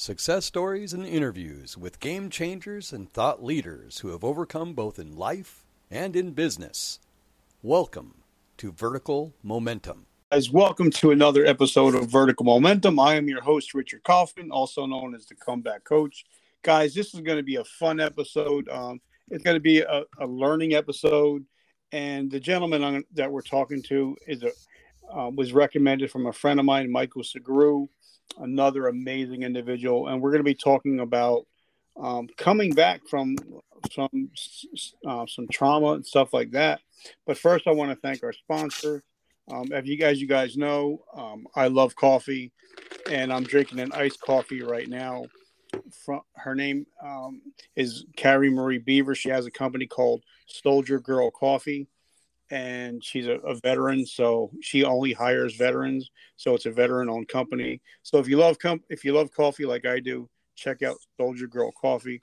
Success stories and interviews with game changers and thought leaders who have overcome both in life and in business. Welcome to Vertical Momentum. Guys, welcome to another episode of Vertical Momentum. I am your host, Richard Kaufman, also known as the Comeback Coach. Guys, this is going to be a fun episode. Um, it's going to be a, a, learning episode, and the gentleman that we're talking to is a uh, was recommended from a friend of mine, Michael Sugrue, another amazing individual, and we're going to be talking about um, coming back from some uh, some trauma and stuff like that. But first, I want to thank our sponsor. Um, as you guys, you guys know, um, I love coffee, and I'm drinking an iced coffee right now. From her name um, is Carrie Marie Beaver. She has a company called Soldier Girl Coffee and she's a, a, veteran, so she only hires veterans. So it's a veteran-owned company. So if you love com- if you love coffee like I do, check out Soldier Girl Coffee,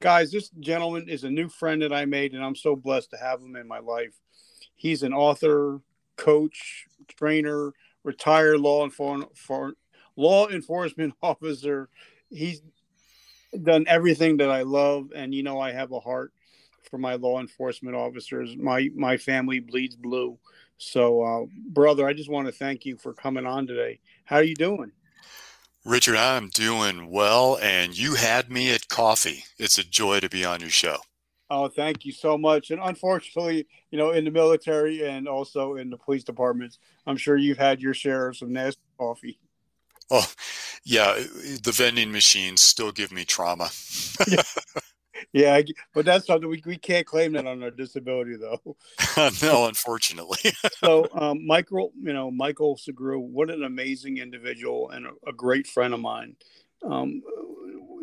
guys. This gentleman is a new friend that I made, and I'm so blessed to have him in my life. He's an author, coach, trainer, retired law enforcement for law enforcement officer. He's done everything that I love, and you know I have a heart for my law enforcement officers. My my family bleeds blue. So, uh, brother, I just want to thank you for coming on today. How are you doing? Richard, I'm doing well, and you had me at coffee. It's a joy to be on your show. Oh, thank you so much. And unfortunately, you know, in the military and also in the police departments, I'm sure you've had your share of some nasty coffee. Oh, yeah. The vending machines still give me trauma. yeah. yeah, but that's something we, we can't claim that on our disability though. no, unfortunately. so, um, Michael, you know, Michael Sugrue, what an amazing individual and a, a great friend of mine. Um,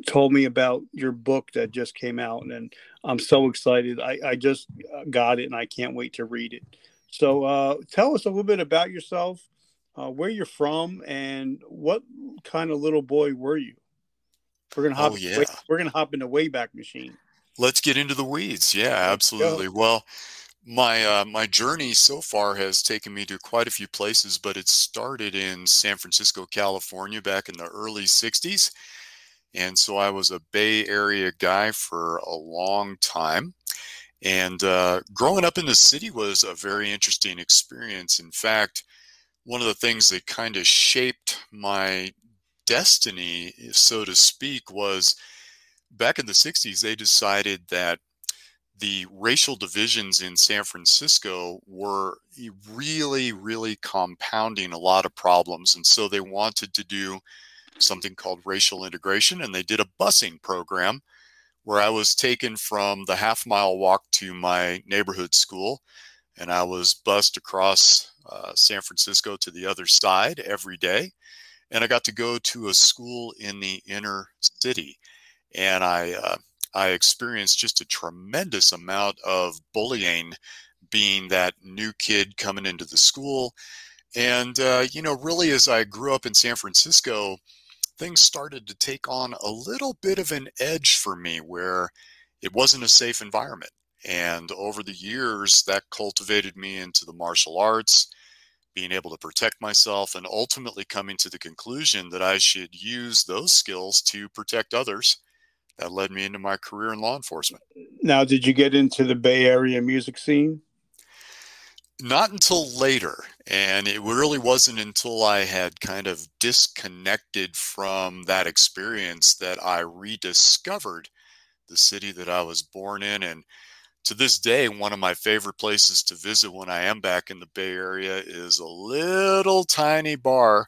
told me about your book that just came out, and I'm so excited. I, I just got it, and I can't wait to read it. So, uh, tell us a little bit about yourself, uh, where you're from, and what kind of little boy were you? We're gonna hop. Oh, yeah. we're gonna hop in the Wayback Machine. Let's get into the weeds. Yeah, absolutely. Well, my uh, my journey so far has taken me to quite a few places, but it started in San Francisco, California, back in the early '60s, and so I was a Bay Area guy for a long time. And uh, growing up in the city was a very interesting experience. In fact, one of the things that kind of shaped my destiny, so to speak, was back in the 60s, they decided that the racial divisions in San Francisco were really, really compounding a lot of problems. And so they wanted to do something called racial integration, and they did a busing program where I was taken from the half mile walk to my neighborhood school, and I was bused across uh, San Francisco to the other side every day and I got to go to a school in the inner city, and I uh, I experienced just a tremendous amount of bullying, being that new kid coming into the school, and uh, you know, really as I grew up in San Francisco, things started to take on a little bit of an edge for me, where it wasn't a safe environment, and over the years that cultivated me into the martial arts being able to protect myself, and ultimately coming to the conclusion that I should use those skills to protect others. That led me into my career in law enforcement. Now, did you get into the Bay Area music scene? Not until later. And it really wasn't until I had kind of disconnected from that experience that I rediscovered the city that I was born in. And to this day, one of my favorite places to visit when I am back in the Bay Area is a little tiny bar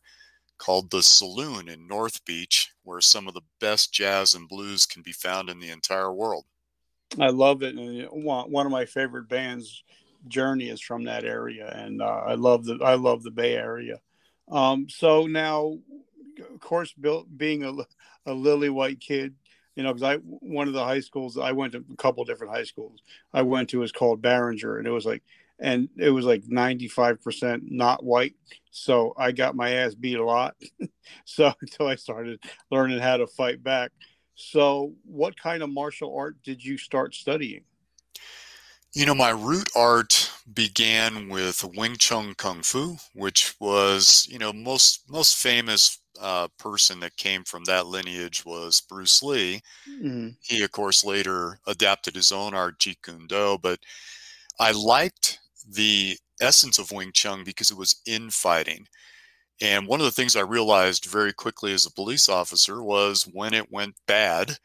called the Saloon in North Beach, where some of the best jazz and blues can be found in the entire world. I love it, and one of my favorite bands, Journey, is from that area, and uh, I love the I love the Bay Area. Um, so now, of course, Bill, being a, a lily white kid, you know, because I one of the high schools I went to a couple different high schools. I went to was called Barringer, and it was like, and it was like ninety five percent not white. So I got my ass beat a lot. so until I started learning how to fight back. So, what kind of martial art did you start studying? You know, my root art began with Wing Chun Kung Fu, which was, you know, most most famous uh, person that came from that lineage was Bruce Lee. Mm-hmm. He, of course, later adapted his own art, Jeet Kune Do. But I liked the essence of Wing Chun because it was infighting. And one of the things I realized very quickly as a police officer was when it went bad,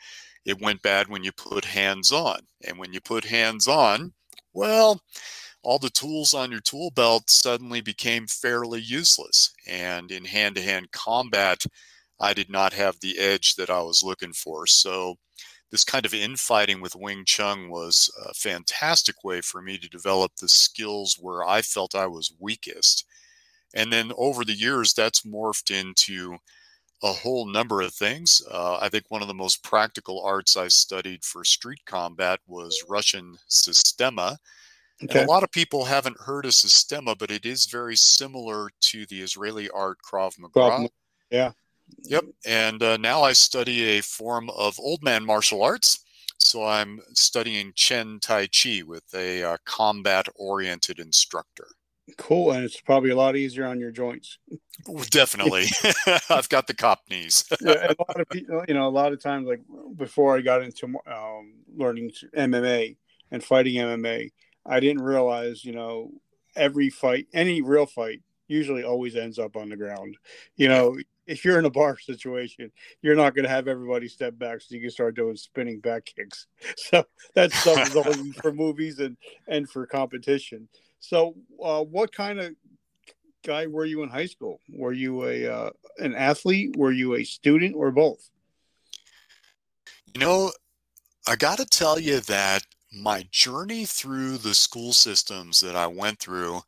it went bad when you put hands on. And when you put hands on, well, all the tools on your tool belt suddenly became fairly useless. And in hand to hand combat, I did not have the edge that I was looking for. So, this kind of infighting with Wing Chun was a fantastic way for me to develop the skills where I felt I was weakest. And then over the years, that's morphed into a whole number of things. Uh, I think one of the most practical arts I studied for street combat was Russian Systema, Okay. And a lot of people haven't heard of Systema, but it is very similar to the Israeli art Krav Maga. Krav, yeah. Yep. And uh, now I study a form of old man martial arts. So I'm studying Chen Tai Chi with a uh, combat oriented instructor. Cool. And it's probably a lot easier on your joints. Definitely. I've got the cop knees. yeah, a lot of people, you know, a lot of times, like before I got into um, learning MMA and fighting MMA, I didn't realize, you know, every fight, any real fight, usually always ends up on the ground. You know, if you're in a bar situation, you're not going to have everybody step back so you can start doing spinning back kicks. So that stuff is only for movies and and for competition. So, uh, what kind of guy were you in high school? Were you a uh, an athlete? Were you a student, or both? You know, I got to tell you that my journey through the school systems that I went through,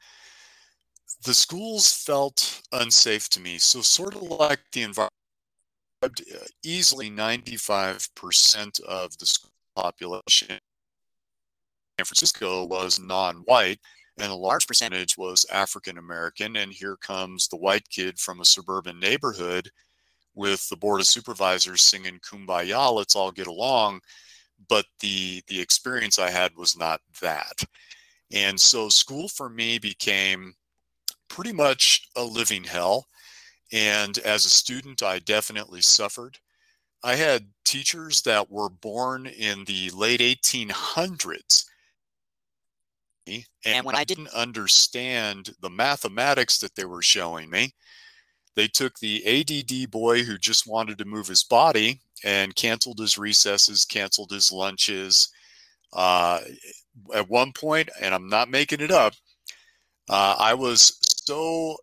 the schools felt unsafe to me. So, sort of like the environment, uh, easily 95% of the school population in San Francisco was non white, and a large percentage was African American. And here comes the white kid from a suburban neighborhood with the board of supervisors singing Kumbaya, let's all get along but the the experience I had was not that. And so school for me became pretty much a living hell. And as a student, I definitely suffered. I had teachers that were born in the late 1800s. And when I didn't understand the mathematics that they were showing me, they took the ADD boy who just wanted to move his body and canceled his recesses, canceled his lunches. Uh, at one point, and I'm not making it up, uh, I was so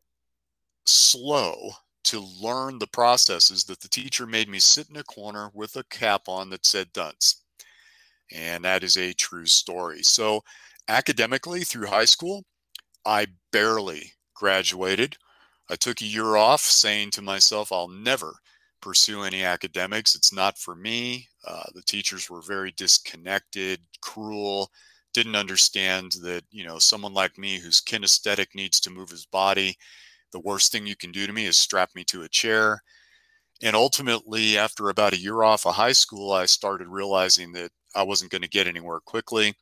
slow to learn the processes that the teacher made me sit in a corner with a cap on that said dunce. And that is a true story. So, academically, through high school, I barely graduated. I took a year off saying to myself, I'll never pursue any academics. It's not for me. Uh, the teachers were very disconnected, cruel, didn't understand that, you know, someone like me who's kinesthetic needs to move his body. The worst thing you can do to me is strap me to a chair. And ultimately, after about a year off of high school, I started realizing that I wasn't going to get anywhere quickly.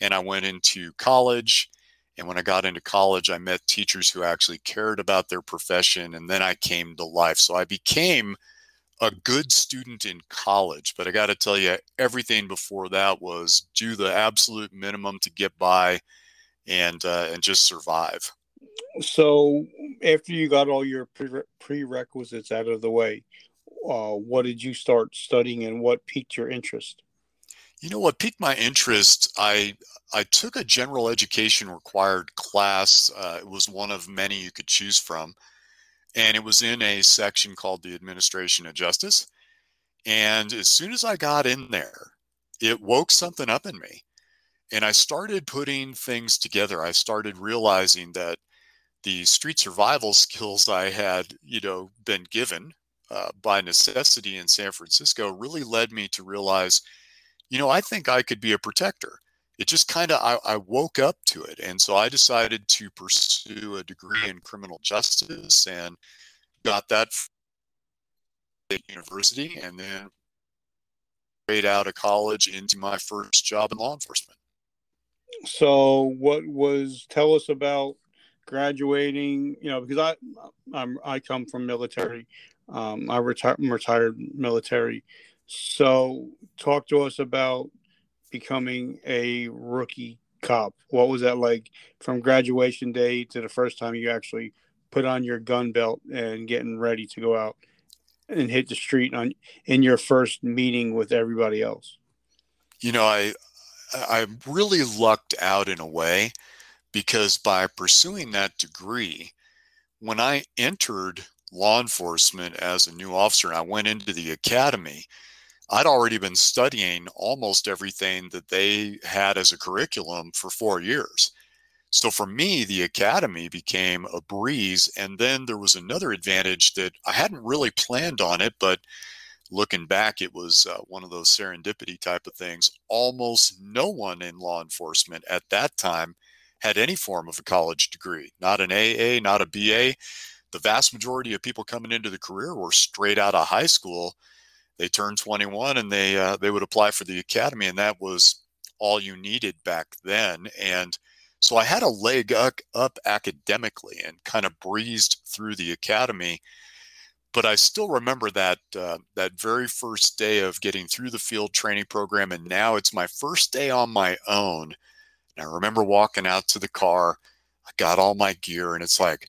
And I went into college. And when I got into college, I met teachers who actually cared about their profession. And then I came to life. So I became a good student in college. But I got to tell you, everything before that was do the absolute minimum to get by and, uh, and just survive. So after you got all your prerequisites out of the way, uh, what did you start studying and what piqued your interest? You know what piqued my interest? I I took a general education required class. Uh, it was one of many you could choose from, and it was in a section called the Administration of Justice. And as soon as I got in there, it woke something up in me, and I started putting things together. I started realizing that the street survival skills I had, you know, been given uh, by necessity in San Francisco really led me to realize you know, I think I could be a protector. It just kind of, I, I, woke up to it. And so I decided to pursue a degree in criminal justice and got that at university and then straight out of college into my first job in law enforcement. So, what was tell us about graduating? You know, because I I'm I come from military. Um, I retired retired military. So, talk to us about becoming a rookie cop. What was that like from graduation day to the first time you actually put on your gun belt and getting ready to go out and hit the street on in your first meeting with everybody else? You know, I I really lucked out in a way because by pursuing that degree, when I entered law enforcement as a new officer, I went into the academy. I'd already been studying almost everything that they had as a curriculum for four years. So for me, the academy became a breeze. And then there was another advantage that I hadn't really planned on it, but looking back, it was uh, one of those serendipity type of things. Almost no one in law enforcement at that time had any form of a college degree, not an AA, not a BA. The vast majority of people coming into the career were straight out of high school. They turned 21 and they uh, they would apply for the academy, and that was all you needed back then. And so I had a leg up, up academically and kind of breezed through the academy but I still remember that uh, that very first day of getting through the field training program, and now it's my first day on my own. And I remember walking out to the car. I got all my gear, and it's like,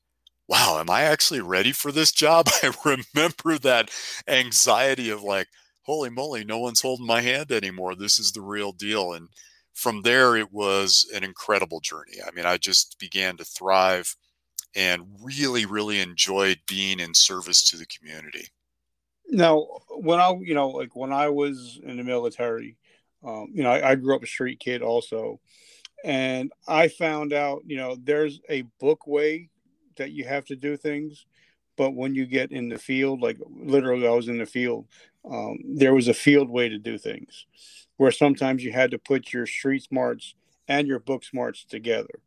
wow, am I actually ready for this job? I remember that anxiety of like, holy moly, no one's holding my hand anymore. This is the real deal. And from there, it was an incredible journey. I mean, I just began to thrive and really, really enjoyed being in service to the community. Now, when I, you know, like when I was in the military, um, you know, I, I grew up a street kid also, and I found out, you know, there's a book way that you have to do things, but when you get in the field, like literally, I was in the field, um, there was a field way to do things, where sometimes you had to put your street smarts and your book smarts together.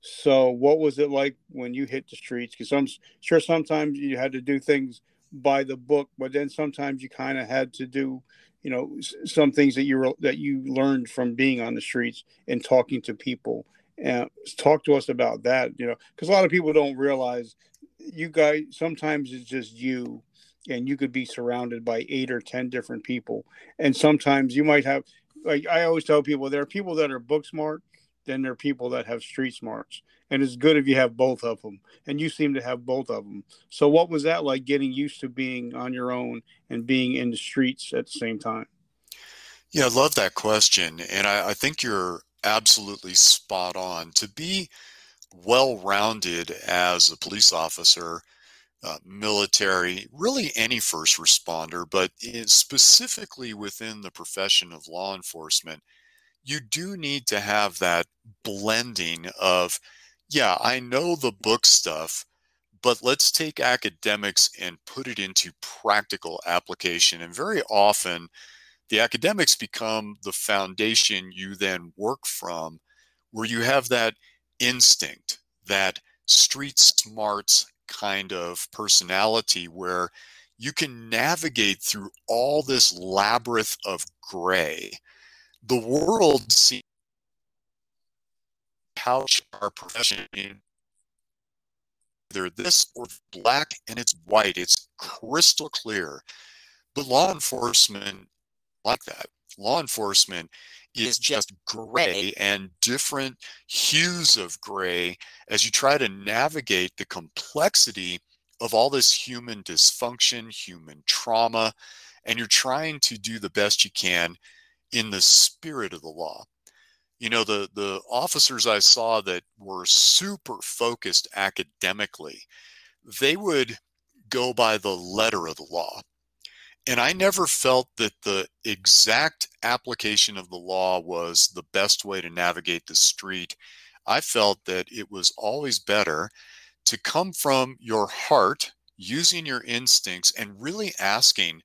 So, what was it like when you hit the streets? Because I'm sure sometimes you had to do things by the book, but then sometimes you kind of had to do, you know, some things that you were, that you learned from being on the streets and talking to people. And talk to us about that, you know, because a lot of people don't realize you guys sometimes it's just you and you could be surrounded by eight or ten different people and sometimes you might have like i always tell people there are people that are book smart then there are people that have street smarts. And it's good if you have both of them. And you seem to have both of them. So, what was that like getting used to being on your own and being in the streets at the same time? Yeah, I love that question. And I, I think you're absolutely spot on. To be well rounded as a police officer, uh, military, really any first responder, but specifically within the profession of law enforcement, you do need to have that blending of, yeah, I know the book stuff, but let's take academics and put it into practical application. And very often, the academics become the foundation you then work from, where you have that instinct, that street smarts kind of personality where you can navigate through all this labyrinth of gray the world sees couch our profession in either this or black and it's white. It's crystal clear. But law enforcement, like that, law enforcement is just gray and different hues of gray as you try to navigate the complexity of all this human dysfunction, human trauma, and you're trying to do the best you can in the spirit of the law. You know, the, the officers I saw that were super focused academically, they would go by the letter of the law. And I never felt that the exact application of the law was the best way to navigate the street. I felt that it was always better to come from your heart, using your instincts, and really asking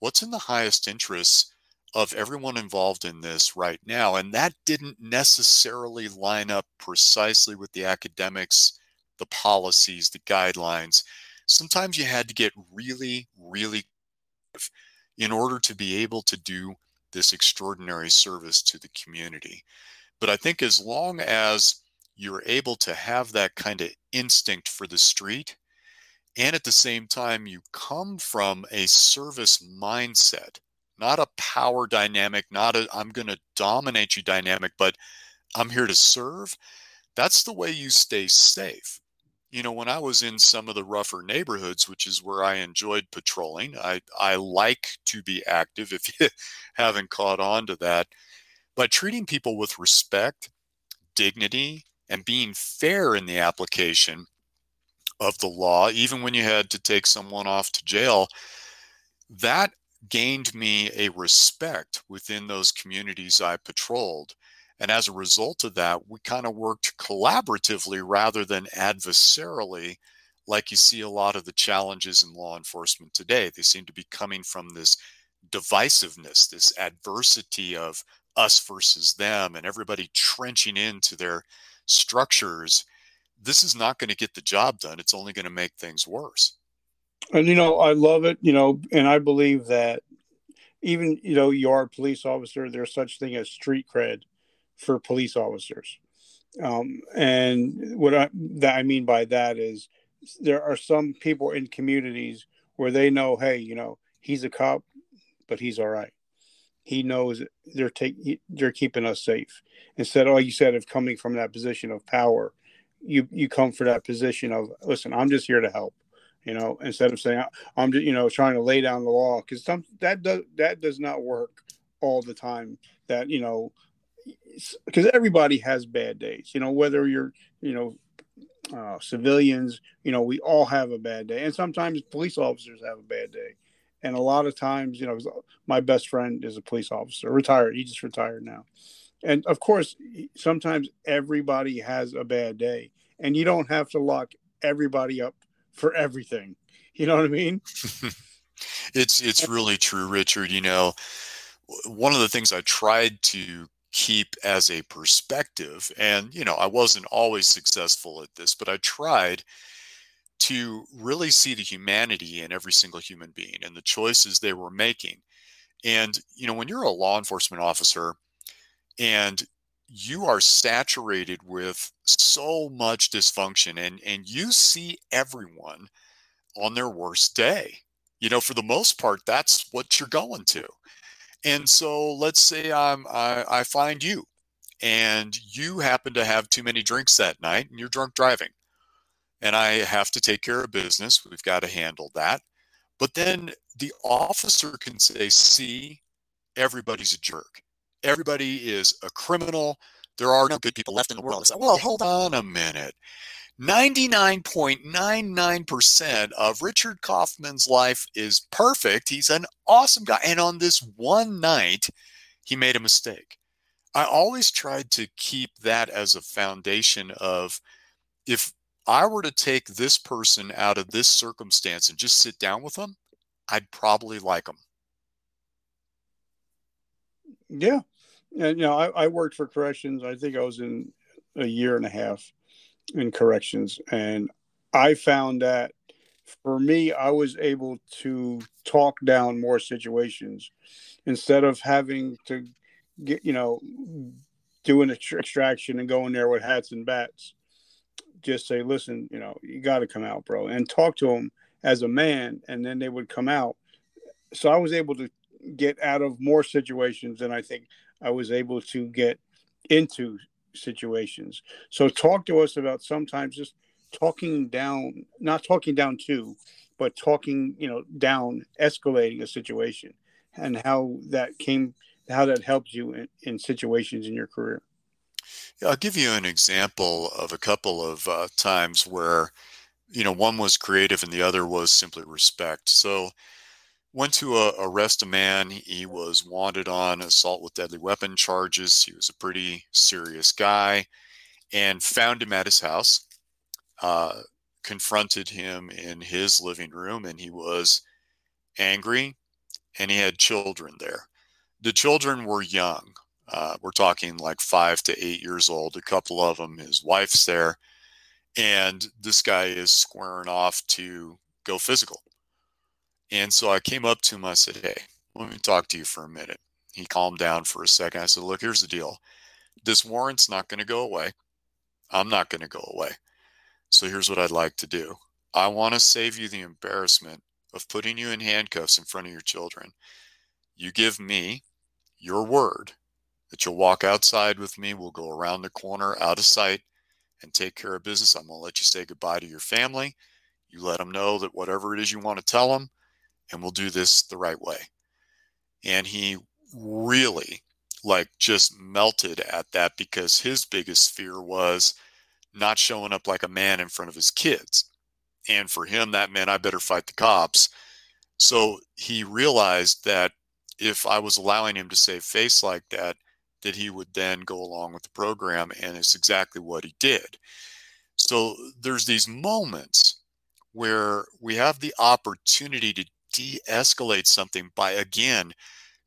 what's in the highest interests of everyone involved in this right now. And that didn't necessarily line up precisely with the academics, the policies, the guidelines. Sometimes you had to get really, really in order to be able to do this extraordinary service to the community. But I think as long as you're able to have that kind of instinct for the street, and at the same time, you come from a service mindset, not a power dynamic, not a I'm going to dominate you dynamic, but I'm here to serve. That's the way you stay safe. You know, when I was in some of the rougher neighborhoods, which is where I enjoyed patrolling, I, I like to be active if you haven't caught on to that. By treating people with respect, dignity, and being fair in the application of the law, even when you had to take someone off to jail, that gained me a respect within those communities I patrolled. And as a result of that, we kind of worked collaboratively rather than adversarially, like you see a lot of the challenges in law enforcement today. They seem to be coming from this divisiveness, this adversity of us versus them, and everybody trenching into their structures. This is not going to get the job done. It's only going to make things worse. And you know, I love it. You know, and I believe that even you know you are a police officer. There's such thing as street cred for police officers. Um, and what I, that I mean by that is there are some people in communities where they know, hey, you know, he's a cop, but he's all right. He knows they're taking they're keeping us safe. Instead, like you said, of coming from that position of power, you you come for that position of listen, I'm just here to help. You know, instead of saying I'm just you know trying to lay down the law because some that does that does not work all the time. That you know because everybody has bad days. You know, whether you're you know uh, civilians, you know, we all have a bad day, and sometimes police officers have a bad day. And a lot of times, you know, my best friend is a police officer, retired. He just retired now. And of course, sometimes everybody has a bad day, and you don't have to lock everybody up for everything. You know what I mean? it's it's really true, Richard. You know, one of the things I tried to keep as a perspective. And, you know, I wasn't always successful at this, but I tried to really see the humanity in every single human being and the choices they were making. And, you know, when you're a law enforcement officer and you are saturated with so much dysfunction and, and you see everyone on their worst day, you know, for the most part, that's what you're going to. And so let's say I'm, I, I find you and you happen to have too many drinks that night and you're drunk driving. And I have to take care of business. We've got to handle that. But then the officer can say, see, everybody's a jerk. Everybody is a criminal. There are no good people left in the world. It's like, well, hold on a minute. 99.99% of Richard Kaufman's life is perfect. He's an awesome guy. And on this one night, he made a mistake. I always tried to keep that as a foundation of if I were to take this person out of this circumstance and just sit down with them, I'd probably like them. Yeah. And, you know, I, I worked for corrections. I think I was in a year and a half in corrections. And I found that for me, I was able to talk down more situations instead of having to get, you know, do an extraction and going there with hats and bats. Just say, listen, you know, you got to come out, bro, and talk to them as a man. And then they would come out. So I was able to get out of more situations than I think I was able to get into situations. So talk to us about sometimes just talking down, not talking down to, but talking, you know, down, escalating a situation and how that came, how that helped you in, in situations in your career. Yeah, I'll give you an example of a couple of uh, times where, you know, one was creative and the other was simply respect. So, went to uh, arrest a man. He was wanted on assault with deadly weapon charges. He was a pretty serious guy and found him at his house, uh, confronted him in his living room, and he was angry and he had children there. The children were young. Uh, we're talking like five to eight years old, a couple of them. His wife's there. And this guy is squaring off to go physical and so I came up to him. I said, Hey, let me talk to you for a minute. He calmed down for a second. I said, Look, here's the deal. this warrant's not going to go away. I'm not going to go away. So here's what I'd like to do I want to save you the embarrassment of putting you in handcuffs in front of your children. You give me your word that you'll walk outside with me. We'll go around the corner out of sight and take care of business. I'm going to let you say goodbye to your family. You let them know that whatever it is you want to tell them, and we'll do this the right way. And he really like just melted at that because his biggest fear was not showing up like a man in front of his kids. And for him, that meant I better fight the cops. So he realized that if I was allowing him to save face like that, that he would then go along with the program. And it's exactly what he did. So there's these moments where we have the opportunity to de escalate something by, again,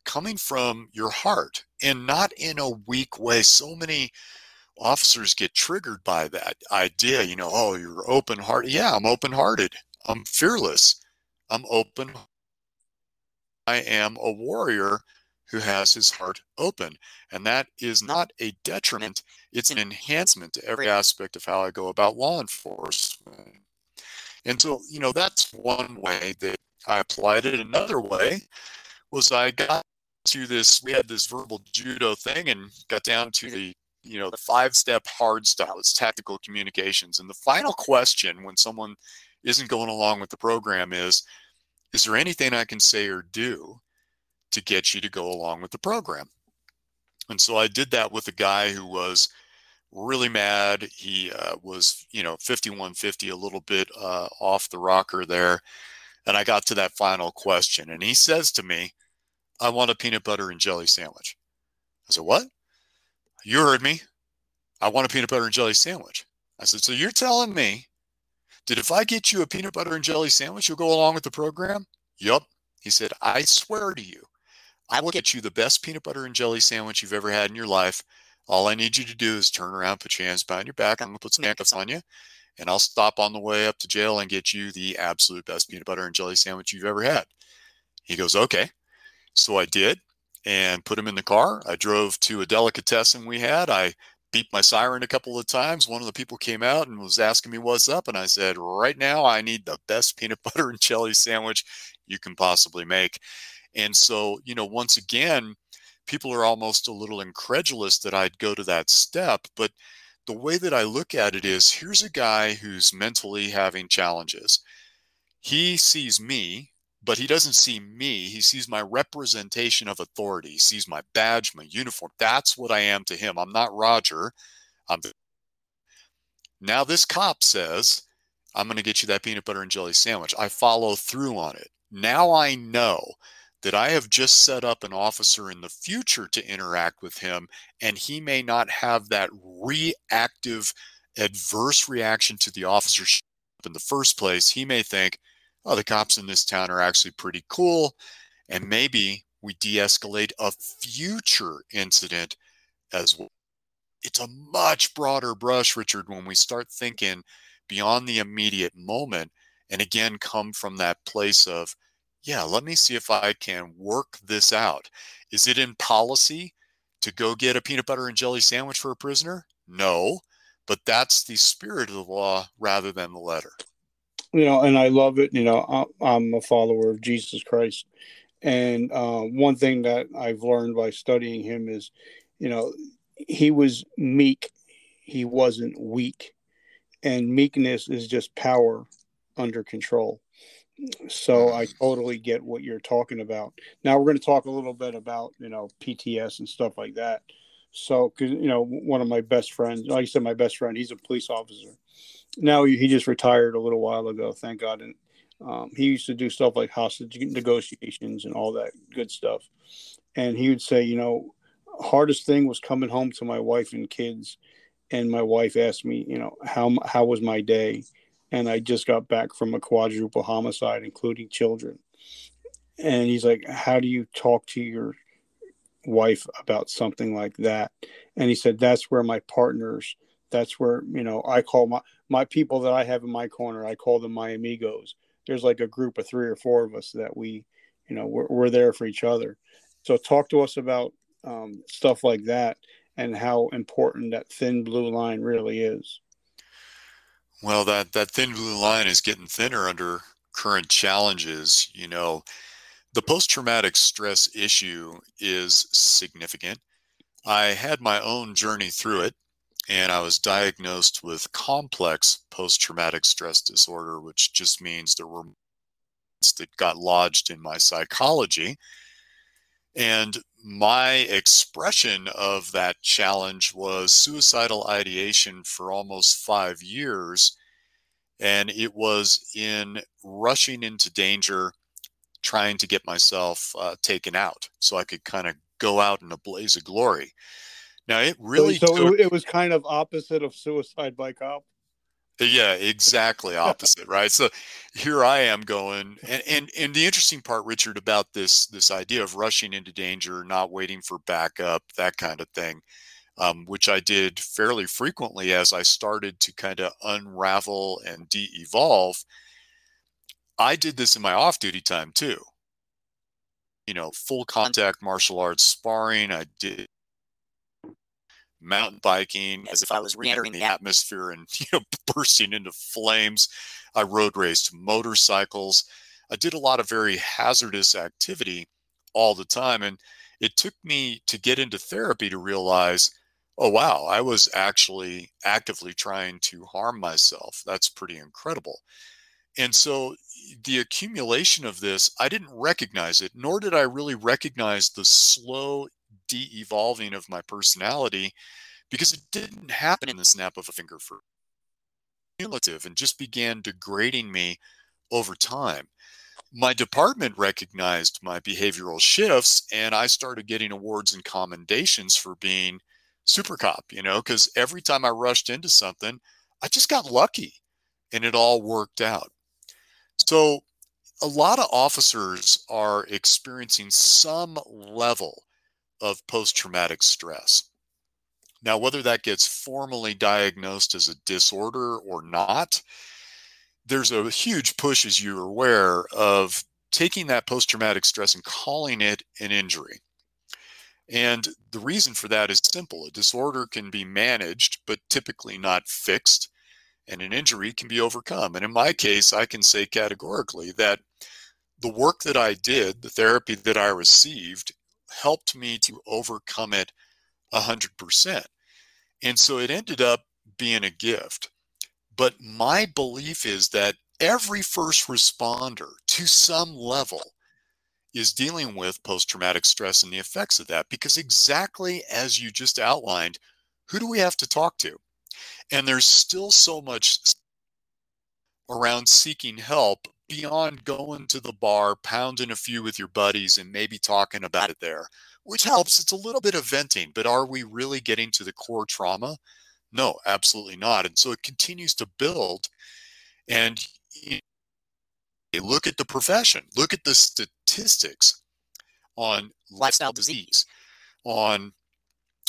coming from your heart and not in a weak way. So many officers get triggered by that idea, you know, oh, you're open hearted. Yeah, I'm open hearted. I'm fearless. I'm open. I am a warrior who has his heart open. And that is not a detriment, it's an enhancement to every aspect of how I go about law enforcement. And so, you know, that's one way that I applied it. Another way was I got to this, we had this verbal judo thing and got down to the you know the five step hard style it's tactical communications. And the final question when someone isn't going along with the program is is there anything i can say or do to get you to go along with the program? And so i did that with a guy who was really mad. He uh, was you know 5150 a little bit uh, off the rocker there and i got to that final question and he says to me i want a peanut butter and jelly sandwich i said what you heard me. I want a peanut butter and jelly sandwich. I said, So you're telling me that if I get you a peanut butter and jelly sandwich, you'll go along with the program? Yup. He said, I swear to you, I will get you the best peanut butter and jelly sandwich you've ever had in your life. All I need you to do is turn around, put your hands behind your back. I'm going to put some handcuffs on you, and I'll stop on the way up to jail and get you the absolute best peanut butter and jelly sandwich you've ever had. He goes, Okay. So I did and put him in the car. I drove to a delicatessen we had. I beeped my siren a couple of times. One of the people came out and was asking me what's up. And I said, Right now, I need the best peanut butter and jelly sandwich you can possibly make. And so, you know, once again, people are almost a little incredulous that I'd go to that step. But the way that I look at it is here's a guy who's mentally having challenges. He sees me but he doesn't see me. He sees my representation of authority. He sees my badge, my uniform. That's what I am to him. I'm not Roger. I'm the- now this cop says, I'm going to get you that peanut butter and jelly sandwich. I follow through on it. Now I know that I have just set up an officer in the future to interact with him, and he may not have that reactive, adverse reaction to the officer in the first place. He may think, oh, the cops in this town are actually pretty cool. And maybe we de escalate a future incident as well. It's a much broader brush, Richard, when we start thinking beyond the immediate moment and again come from that place of, yeah, let me see if I can work this out. Is it in policy to go get a peanut butter and jelly sandwich for a prisoner? No, but that's the spirit of the law rather than the letter you know, and I love it. You know, I'm a follower of Jesus Christ, and uh, one thing that I've learned by studying him is, you know, he was meek, he wasn't weak, and meekness is just power under control. So I totally get what you're talking about. Now we're going to talk a little bit about you know PTS and stuff like that. So, because you know, one of my best friends, like I said, my best friend, he's a police officer, now he just retired a little while ago, thank God. And um, he used to do stuff like hostage negotiations and all that good stuff. And he would say, you know, hardest thing was coming home to my wife and kids. And my wife asked me, you know, how how was my day? And I just got back from a quadruple homicide, including children. And he's like, how do you talk to your wife about something like that? And he said, that's where my partners that's where you know i call my my people that i have in my corner i call them my amigos there's like a group of three or four of us that we you know we're, we're there for each other so talk to us about um, stuff like that and how important that thin blue line really is. Well, that, that thin blue line is getting thinner under current challenges. You know, the post traumatic stress issue is significant. I had my own journey through it, and I was diagnosed with complex post traumatic stress disorder, which just means there were that got lodged in my psychology. And my expression of that challenge was suicidal ideation for almost five years. And it was in rushing into danger, trying to get myself uh, taken out so I could kind of go out in a blaze of glory. Now, it really. So, so took... it was kind of opposite of suicide by cop. Yeah, exactly opposite, right? So here I am going, and, and and the interesting part, Richard, about this this idea of rushing into danger, not waiting for backup, that kind of thing, um, which I did fairly frequently as I started to kind of unravel and de-evolve. I did this in my off-duty time too. You know, full contact martial arts sparring. I did mountain biking as if I was re-entering the atmosphere and you know bursting into flames. I road raced motorcycles. I did a lot of very hazardous activity all the time and it took me to get into therapy to realize oh wow i was actually actively trying to harm myself that's pretty incredible and so the accumulation of this i didn't recognize it nor did i really recognize the slow de-evolving of my personality because it didn't happen in the snap of a finger for cumulative and just began degrading me over time. My department recognized my behavioral shifts and I started getting awards and commendations for being super cop, you know, because every time I rushed into something, I just got lucky and it all worked out. So a lot of officers are experiencing some level of post traumatic stress. Now, whether that gets formally diagnosed as a disorder or not, there's a huge push, as you're aware, of taking that post traumatic stress and calling it an injury. And the reason for that is simple a disorder can be managed, but typically not fixed, and an injury can be overcome. And in my case, I can say categorically that the work that I did, the therapy that I received, helped me to overcome it 100%. And so it ended up being a gift. But my belief is that every first responder to some level is dealing with post traumatic stress and the effects of that because exactly as you just outlined, who do we have to talk to? And there's still so much around seeking help beyond going to the bar, pounding a few with your buddies, and maybe talking about it there, which helps. It's a little bit of venting, but are we really getting to the core trauma? No, absolutely not. And so it continues to build. And you know, look at the profession, look at the statistics on lifestyle disease, on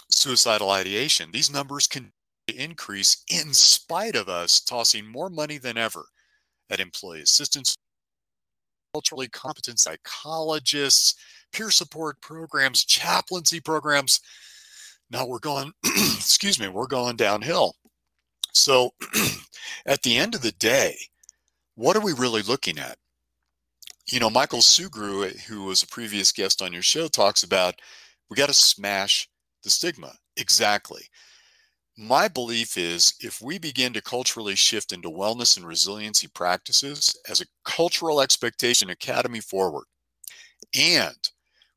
suicidal ideation. These numbers can increase in spite of us tossing more money than ever at employee assistance, culturally competent psychologists, peer support programs, chaplaincy programs. Now we're going, excuse me, we're going downhill. So at the end of the day, what are we really looking at? You know, Michael Sugrue, who was a previous guest on your show, talks about we got to smash the stigma. Exactly. My belief is if we begin to culturally shift into wellness and resiliency practices as a cultural expectation academy forward, and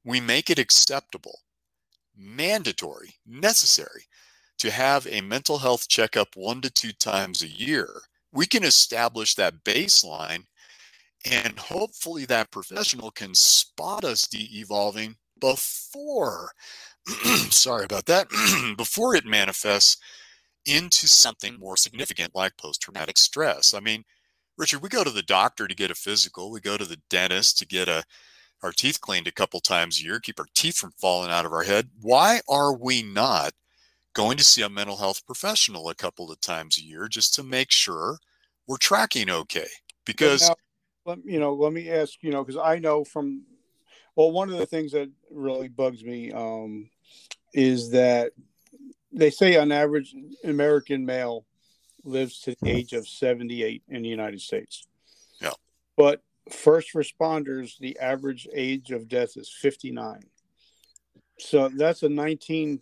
we make it acceptable, mandatory, necessary to have a mental health checkup one to two times a year, we can establish that baseline and hopefully that professional can spot us de-evolving before sorry about that, before it manifests into something more significant like post traumatic stress. I mean, Richard, we go to the doctor to get a physical, we go to the dentist to get a our teeth cleaned a couple times a year, keep our teeth from falling out of our head. Why are we not going to see a mental health professional a couple of times a year just to make sure we're tracking okay? Because now, you know, let me ask, you know, because I know from well, one of the things that really bugs me um, is that they say on average, American male lives to the age of 78 in the United States. Yeah. But first responders, the average age of death is 59. So that's a 19,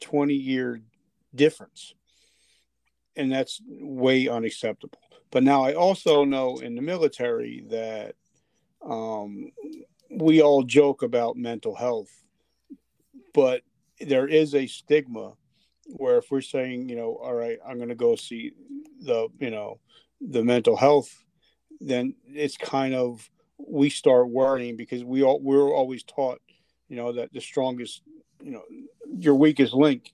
20 year difference. And that's way unacceptable. But now I also know in the military that um, we all joke about mental health, but there is a stigma where if we're saying, you know, all right, I'm going to go see the, you know, the mental health, then it's kind of we start worrying because we all we're always taught, you know, that the strongest, you know, your weakest link,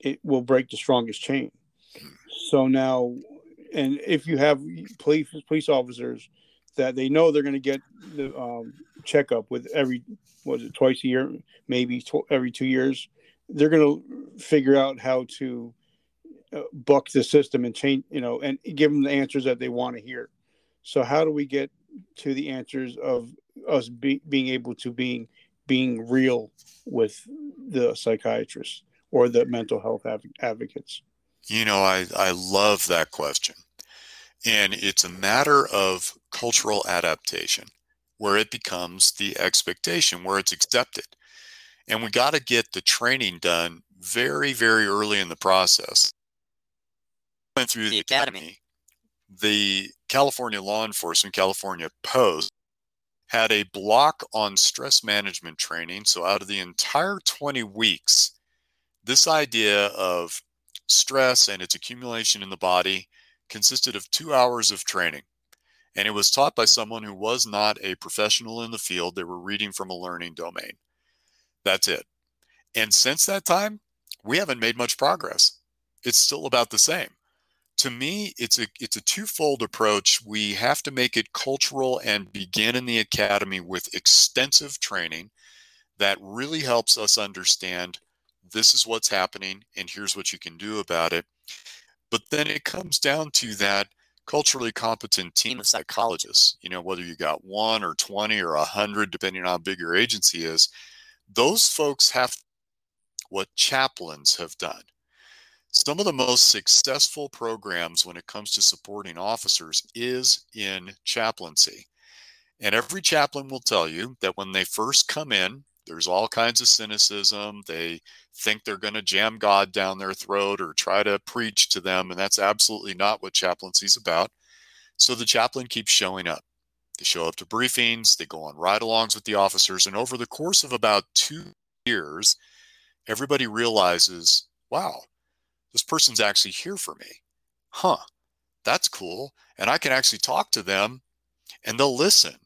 it will break the strongest chain. So now, and if you have police police officers that they know they're going to get the um, checkup with every was it twice a year, maybe tw- every two years, they're going to figure out how to uh, buck the system and change, you know, and give them the answers that they want to hear. So how do we get to the answers of us be, being able to being being real with the psychiatrists or the mental health av- advocates? You know, I, I love that question. And it's a matter of cultural adaptation where it becomes the expectation, where it's accepted. And we got to get the training done very, very early in the process. Went through the academy. The California law enforcement, California Post, had a block on stress management training. So, out of the entire 20 weeks, this idea of stress and its accumulation in the body consisted of two hours of training. And it was taught by someone who was not a professional in the field. They were reading from a learning domain. That's it. And since that time, we haven't made much progress. It's still about the same. To me, it's a it's a twofold approach. We have to make it cultural and begin in the academy with extensive training that really helps us understand this is what's happening and here's what you can do about it. But then it comes down to that culturally competent team of psychologists, you know, whether you got one or 20 or 100, depending on how big your agency is, those folks have what chaplains have done. Some of the most successful programs when it comes to supporting officers is in chaplaincy. And every chaplain will tell you that when they first come in, there's all kinds of cynicism. They think they're going to jam God down their throat or try to preach to them. And that's absolutely not what chaplaincy is about. So the chaplain keeps showing up. They show up to briefings, they go on ride alongs with the officers. And over the course of about two years, everybody realizes wow, this person's actually here for me. Huh, that's cool. And I can actually talk to them and they'll listen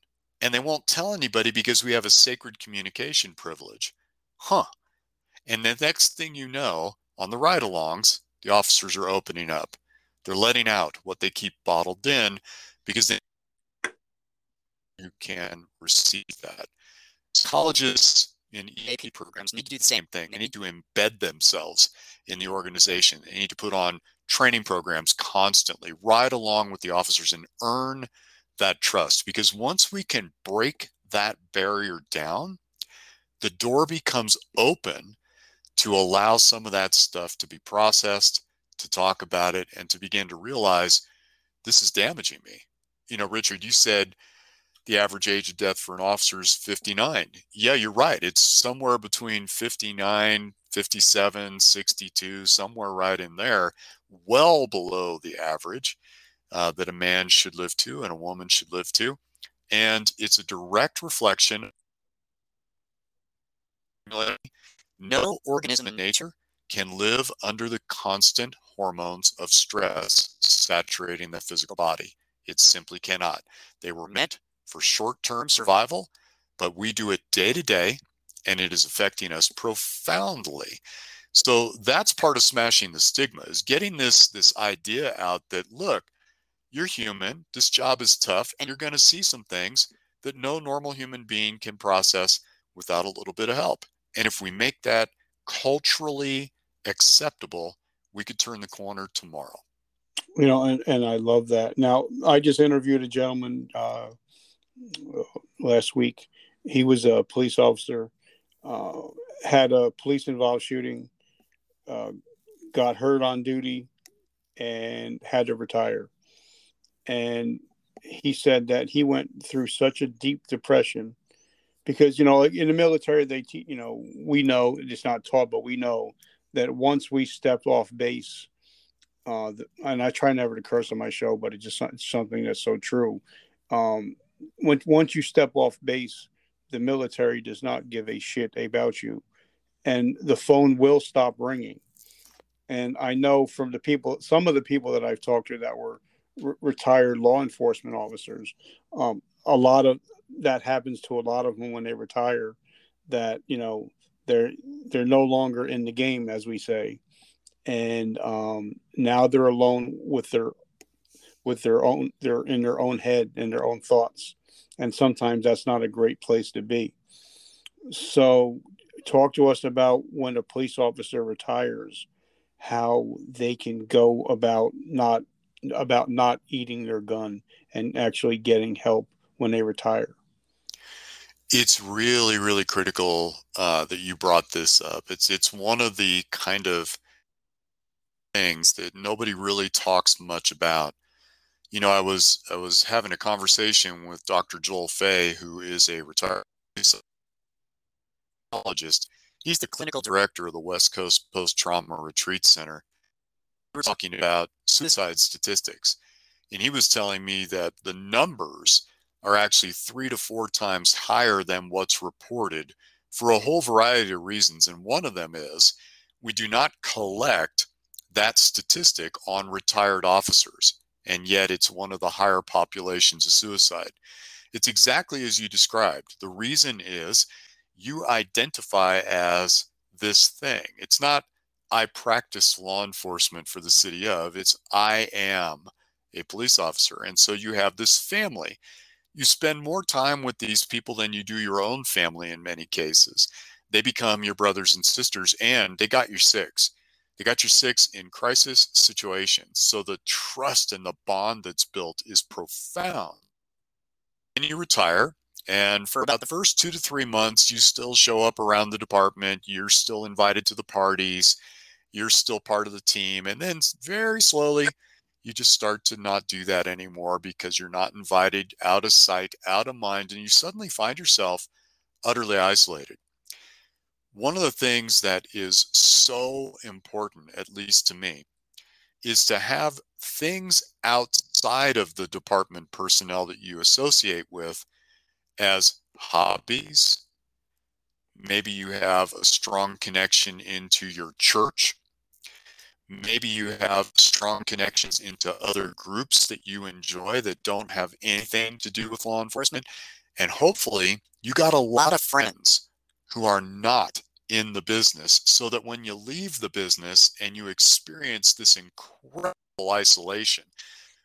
and they won't tell anybody because we have a sacred communication privilege. Huh. And the next thing you know, on the ride alongs, the officers are opening up. They're letting out what they keep bottled in because they you can receive that. Psychologists in EAP programs need to do the same thing. They need to embed themselves in the organization. They need to put on training programs constantly, ride along with the officers and earn that trust. Because once we can break that barrier down, the door becomes open to allow some of that stuff to be processed, to talk about it, and to begin to realize this is damaging me. You know, Richard, you said the average age of death for an officer is 59. Yeah, you're right. It's somewhere between 59, 57, 62, somewhere right in there, well below the average uh, that a man should live to and a woman should live to. And it's a direct reflection. No organism in nature can live under the constant hormones of stress saturating the physical body. It simply cannot. They were meant for short term survival, but we do it day to day and it is affecting us profoundly. So that's part of smashing the stigma is getting this this idea out that look, you're human, this job is tough and you're going to see some things that no normal human being can process without a little bit of help. And if we make that culturally acceptable, we could turn the corner tomorrow. You know, and, and I love that. Now, I just interviewed a gentleman uh, last week. He was a police officer, uh, had a police involved shooting, uh, got hurt on duty and had to retire. And he said that he went through such a deep depression because you know in the military they te- you know we know it's not taught but we know that once we stepped off base uh, and I try never to curse on my show but it's just it's something that's so true. Um, when once you step off base the military does not give a shit about you and the phone will stop ringing. And I know from the people some of the people that I've talked to that were re- retired law enforcement officers. Um, a lot of that happens to a lot of them when they retire that you know they're they're no longer in the game as we say. And um, now they're alone with their with their own they're in their own head and their own thoughts. And sometimes that's not a great place to be. So talk to us about when a police officer retires how they can go about not about not eating their gun and actually getting help when they retire? It's really, really critical uh, that you brought this up. It's it's one of the kind of things that nobody really talks much about. You know, I was I was having a conversation with Dr. Joel Fay, who is a retired psychologist. He's the clinical director of the West Coast Post Trauma Retreat Center. We were talking about suicide statistics, and he was telling me that the numbers are actually three to four times higher than what's reported for a whole variety of reasons. And one of them is we do not collect that statistic on retired officers. And yet it's one of the higher populations of suicide. It's exactly as you described. The reason is you identify as this thing. It's not, I practice law enforcement for the city of, it's, I am a police officer. And so you have this family you spend more time with these people than you do your own family in many cases. They become your brothers and sisters, and they got your six. They got your six in crisis situations. So the trust and the bond that's built is profound. And you retire, and for about the first two to three months, you still show up around the department. You're still invited to the parties. You're still part of the team. And then very slowly, you just start to not do that anymore because you're not invited out of sight, out of mind, and you suddenly find yourself utterly isolated. One of the things that is so important, at least to me, is to have things outside of the department personnel that you associate with as hobbies. Maybe you have a strong connection into your church maybe you have strong connections into other groups that you enjoy that don't have anything to do with law enforcement. And hopefully, you got a lot of friends who are not in the business so that when you leave the business and you experience this incredible isolation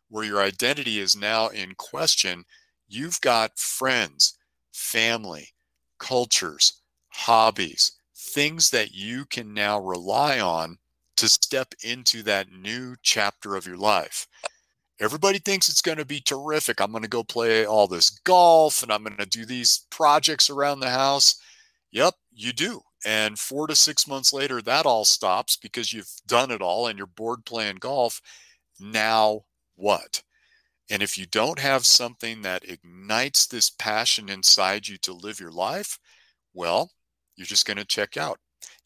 where your identity is now in question, you've got friends, family, cultures, hobbies, things that you can now rely on to step into that new chapter of your life. Everybody thinks it's going to be terrific. I'm going to go play all this golf and I'm going to do these projects around the house. Yep, you do. And four to six months later, that all stops because you've done it all and you're bored playing golf. Now what? And if you don't have something that ignites this passion inside you to live your life, well, you're just going to check out.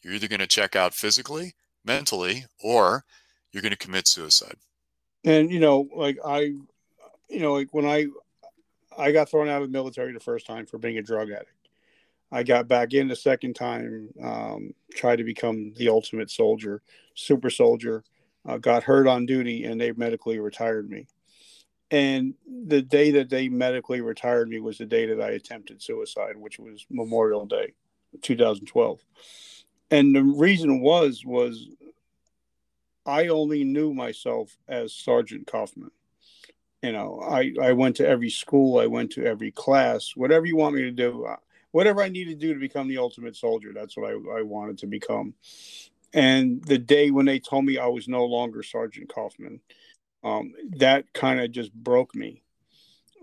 You're either going to check out physically mentally or you're going to commit suicide. And you know like i you know like when i i got thrown out of the military the first time for being a drug addict. I got back in the second time um, tried to become the ultimate soldier super soldier uh, got hurt on duty and they medically retired me. And the day that they medically retired me was the day that i attempted suicide which was memorial day 2012 and the reason was was I only knew myself as Sergeant Kaufman. You know, I I went to every school, I went to every class, whatever you want me to do, uh, whatever I need to do to become the ultimate soldier. That's what I, I wanted to become. And the day when they told me I was no longer Sergeant Kaufman, um, that kind of just broke me.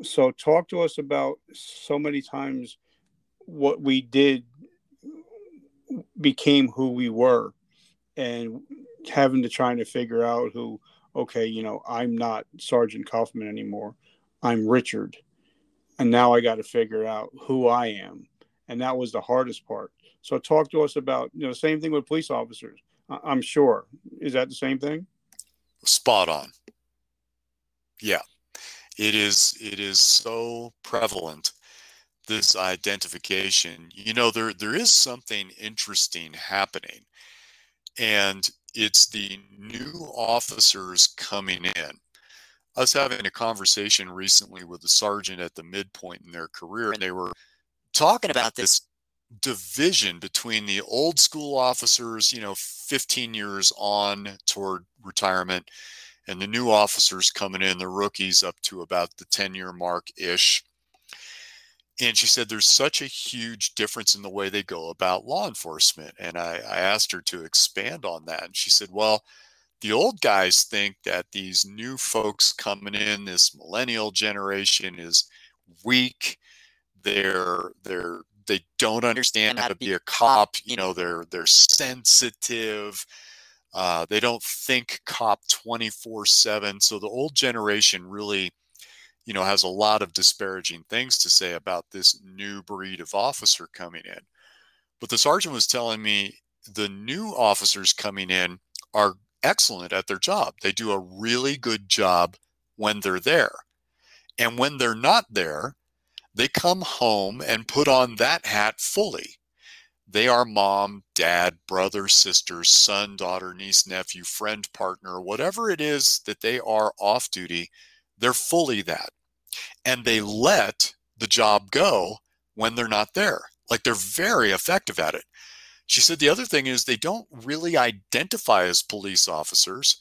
So, talk to us about so many times what we did became who we were and having to trying to figure out who, okay, you know, I'm not Sergeant Kaufman anymore. I'm Richard. And now I got to figure out who I am. And that was the hardest part. So talk to us about, you know, same thing with police officers. I'm sure. Is that the same thing? Spot on. Yeah. It is it is so prevalent this identification. You know there there is something interesting happening and it's the new officers coming in. I was having a conversation recently with a sergeant at the midpoint in their career, and they were talking about this division between the old school officers, you know, 15 years on toward retirement, and the new officers coming in, the rookies up to about the 10 year mark ish. And she said there's such a huge difference in the way they go about law enforcement. And I, I asked her to expand on that. And she said, well, the old guys think that these new folks coming in, this millennial generation is weak. They're they're they don't understand how to be a cop. You know, they're they're sensitive. Uh, they don't think cop 24 7. So the old generation really you know, has a lot of disparaging things to say about this new breed of officer coming in. But the sergeant was telling me the new officers coming in are excellent at their job. They do a really good job when they're there. And when they're not there, they come home and put on that hat fully. They are mom, dad, brother, sister, son, daughter, niece, nephew, friend, partner, whatever it is that they are off duty they're fully that. And they let the job go when they're not there. Like they're very effective at it. She said the other thing is they don't really identify as police officers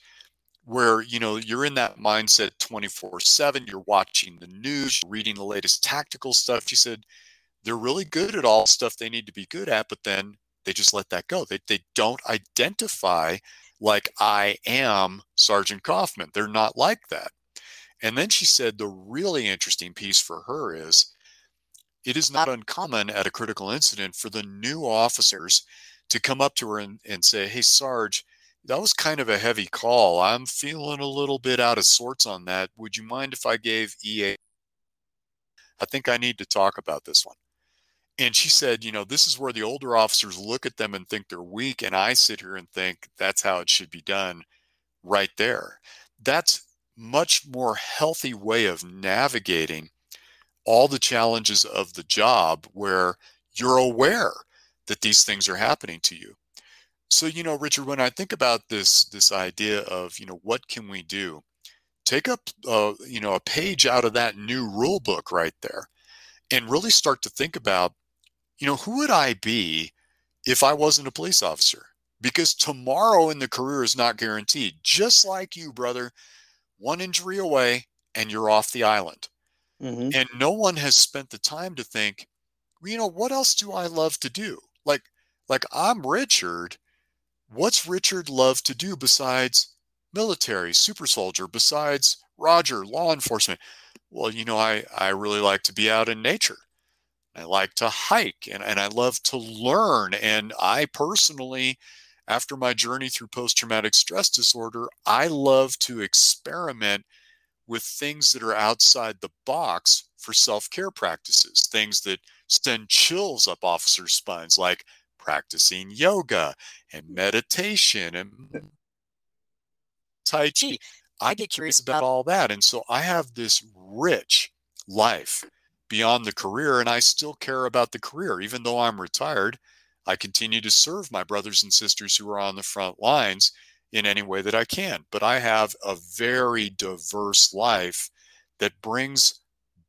where you know you're in that mindset 24/7 you're watching the news reading the latest tactical stuff she said they're really good at all stuff they need to be good at but then they just let that go they, they don't identify like i am sergeant kaufman they're not like that and then she said the really interesting piece for her is it is not uncommon at a critical incident for the new officers to come up to her and, and say, Hey, Sarge, that was kind of a heavy call. I'm feeling a little bit out of sorts on that. Would you mind if I gave EA? I think I need to talk about this one. And she said, You know, this is where the older officers look at them and think they're weak. And I sit here and think that's how it should be done right there. That's much more healthy way of navigating all the challenges of the job where you're aware that these things are happening to you. So you know richard when i think about this this idea of you know what can we do? Take up uh, you know a page out of that new rule book right there and really start to think about you know who would i be if i wasn't a police officer? Because tomorrow in the career is not guaranteed just like you brother one injury away and you're off the island. Mm-hmm. And no one has spent the time to think, you know, what else do I love to do? Like, like I'm Richard. What's Richard love to do besides military, super soldier, besides Roger, law enforcement? Well, you know, I, I really like to be out in nature. I like to hike and, and I love to learn. And I personally after my journey through post traumatic stress disorder, I love to experiment with things that are outside the box for self care practices, things that send chills up officers' spines, like practicing yoga and mm-hmm. meditation and Tai Chi. I get curious about all that. And so I have this rich life beyond the career, and I still care about the career. Even though I'm retired, I continue to serve my brothers and sisters who are on the front lines in any way that I can. But I have a very diverse life that brings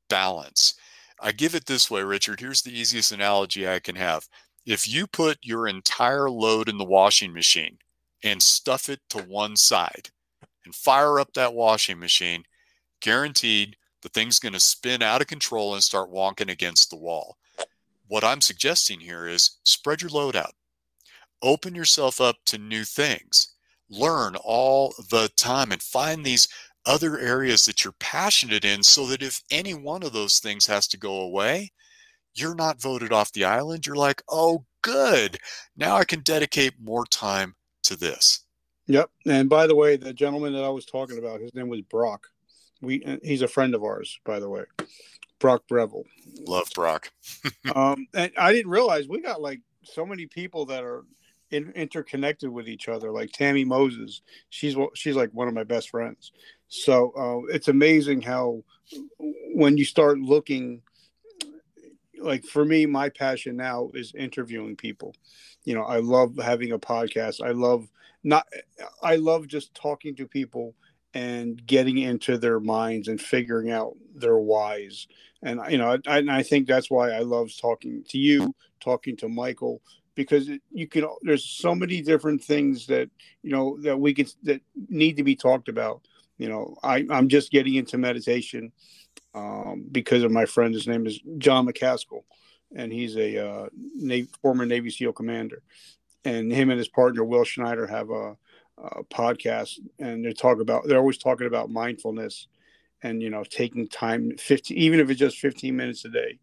balance. I give it this way, Richard. Here's the easiest analogy I can have. If you put your entire load in the washing machine and stuff it to one side and fire up that washing machine, guaranteed the thing's going to spin out of control and start wonking against the wall what I'm suggesting here is spread your load out, open yourself up to new things, learn all the time, and find these other areas that you're passionate in so that if any one of those things has to go away, you're not voted off the island. You're like, oh, good. Now I can dedicate more time to this. Yep. And by the way, the gentleman that I was talking about, his name was Brock. We uh, he's a friend of ours, by the way. Brock Breville. Love Brock. um, and I didn't realize we got like so many people that are in, interconnected with each other. Like Tammy Moses, she's she's like one of my best friends. So uh, it's amazing how when you start looking, like for me, my passion now is interviewing people. You know, I love having a podcast. I love not, I love just talking to people and getting into their minds and figuring out their whys. And you know, I, I think that's why I love talking to you, talking to Michael, because you can. There's so many different things that you know that we can that need to be talked about. You know, I, I'm just getting into meditation um, because of my friend. His name is John McCaskill, and he's a uh, Navy, former Navy SEAL commander. And him and his partner Will Schneider have a uh, podcast and they talk about they're always talking about mindfulness and you know taking time 15 even if it's just 15 minutes a day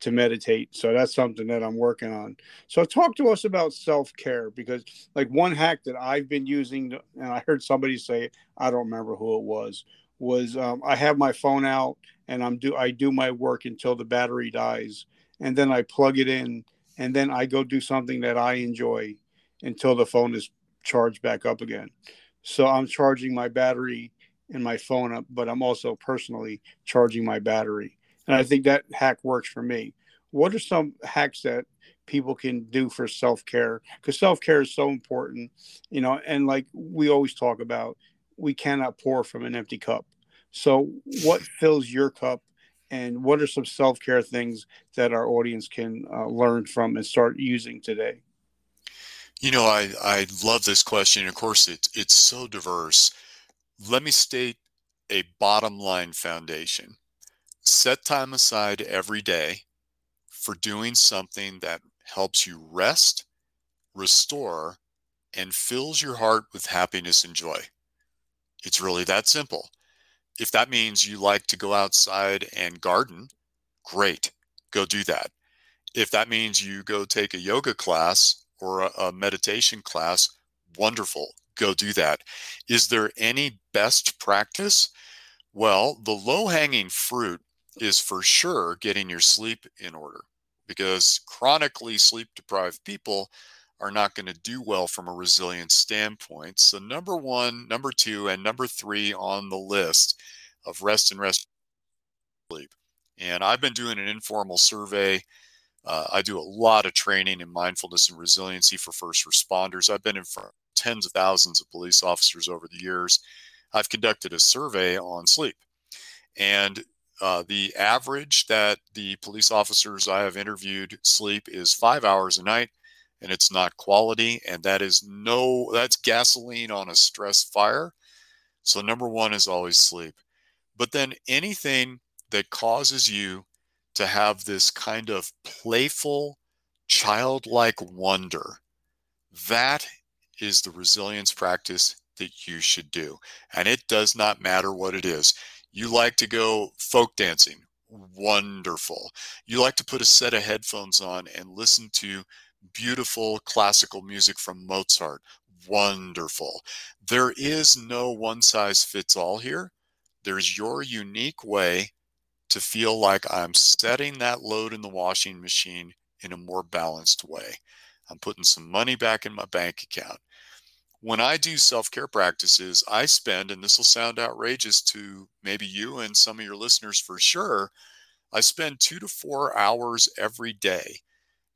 to meditate. So that's something that i'm working on. So talk to us about self-care because like one hack that i've been using and i heard somebody say i don't remember who it was was um, i have my phone out and i'm do i do my work until the battery dies and then i plug it in and then i go do something that i enjoy until the phone is charge back up again. So I'm charging my battery and my phone up, but I'm also personally charging my battery. And I think that hack works for me. What are some hacks that people can do for self care? Because self care is so important, you know, and like we always talk about, we cannot pour from an empty cup. So, what fills your cup? And what are some self care things that our audience can uh, learn from and start using today? You know, I, I love this question. Of course, it, it's so diverse. Let me state a bottom line foundation. Set time aside every day for doing something that helps you rest, restore, and fills your heart with happiness and joy. It's really that simple. If that means you like to go outside and garden, great, go do that. If that means you go take a yoga class or a, a meditation class, wonderful. Go do that. Is there any best practice? Well, the low hanging fruit is for sure getting your sleep in order because chronically sleep deprived people are not going to do well from a resilience standpoint. So, number one, number two, and number three on the list of rest and rest sleep. And I've been doing an informal survey uh, I do a lot of training in mindfulness and resiliency for first responders. I've been in front of tens of thousands of police officers over the years. I've conducted a survey on sleep. And uh, the average that the police officers I have interviewed sleep is five hours a night, and it's not quality. And that is no, that's gasoline on a stress fire. So, number one is always sleep. But then anything that causes you to have this kind of playful, childlike wonder. That is the resilience practice that you should do. And it does not matter what it is. You like to go folk dancing, wonderful. You like to put a set of headphones on and listen to beautiful classical music from Mozart, wonderful. There is no one size fits all here. There's your unique way to feel like I'm setting that load in the washing machine in a more balanced way. I'm putting some money back in my bank account. When I do self care practices, I spend, and this will sound outrageous to maybe you and some of your listeners for sure, I spend two to four hours every day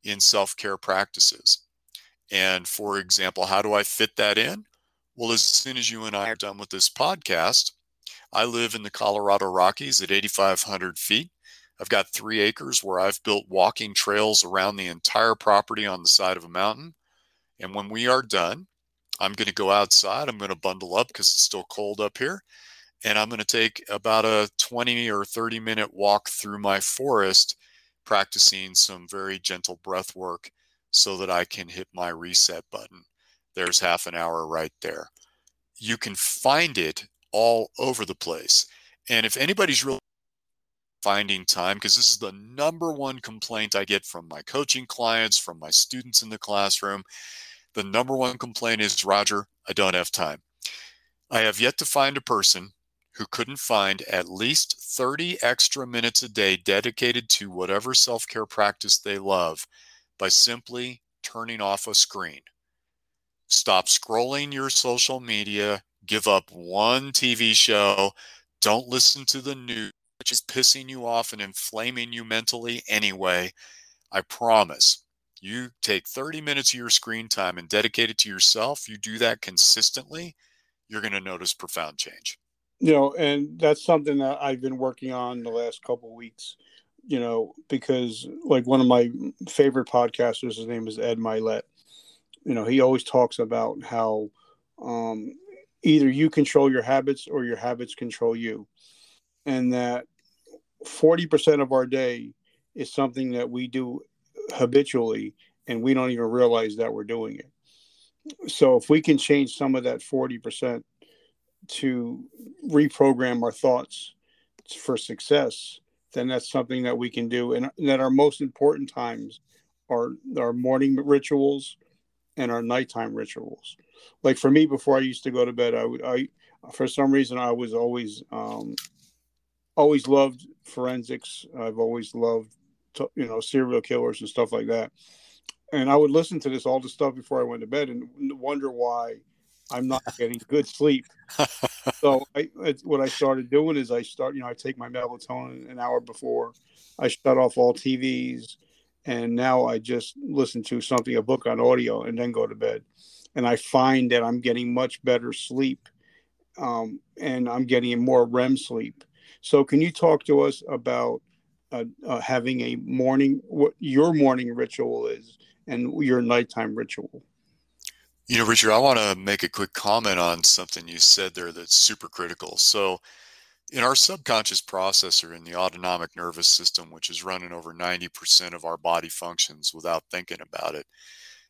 in self care practices. And for example, how do I fit that in? Well, as soon as you and I are done with this podcast, I live in the Colorado Rockies at 8,500 feet. I've got three acres where I've built walking trails around the entire property on the side of a mountain. And when we are done, I'm going to go outside. I'm going to bundle up because it's still cold up here. And I'm going to take about a 20 or 30 minute walk through my forest, practicing some very gentle breath work so that I can hit my reset button. There's half an hour right there. You can find it all over the place. And if anybody's really finding time, because this is the number one complaint I get from my coaching clients, from my students in the classroom, the number one complaint is Roger, I don't have time. I have yet to find a person who couldn't find at least 30 extra minutes a day dedicated to whatever self care practice they love by simply turning off a screen. Stop scrolling your social media, give up one TV show, don't listen to the news, which is pissing you off and inflaming you mentally anyway. I promise you take 30 minutes of your screen time and dedicate it to yourself. You do that consistently, you're going to notice profound change. You know, and that's something that I've been working on the last couple weeks. You know, because like one of my favorite podcasters, his name is Ed Mylett. You know, he always talks about how um, either you control your habits or your habits control you, and that forty percent of our day is something that we do habitually and we don't even realize that we're doing it. So if we can change some of that 40% to reprogram our thoughts for success, then that's something that we can do. And that our most important times are our morning rituals and our nighttime rituals. Like for me, before I used to go to bed, I would, I, for some reason, I was always, um, always loved forensics. I've always loved to, you know serial killers and stuff like that. And i would listen to this all the stuff before i went to bed and wonder why i'm not getting good sleep. So I, what i started doing is i start you know i take my melatonin an hour before i shut off all tvs and now i just listen to something a book on audio and then go to bed and i find that i'm getting much better sleep um, and i'm getting more rem sleep. So can you talk to us about uh, uh, having a morning what your morning ritual is and your nighttime ritual? You know richard i want to make a quick comment on something you said there that's super critical. So in our subconscious processor in the autonomic nervous system which is running over 90% of our body functions without thinking about it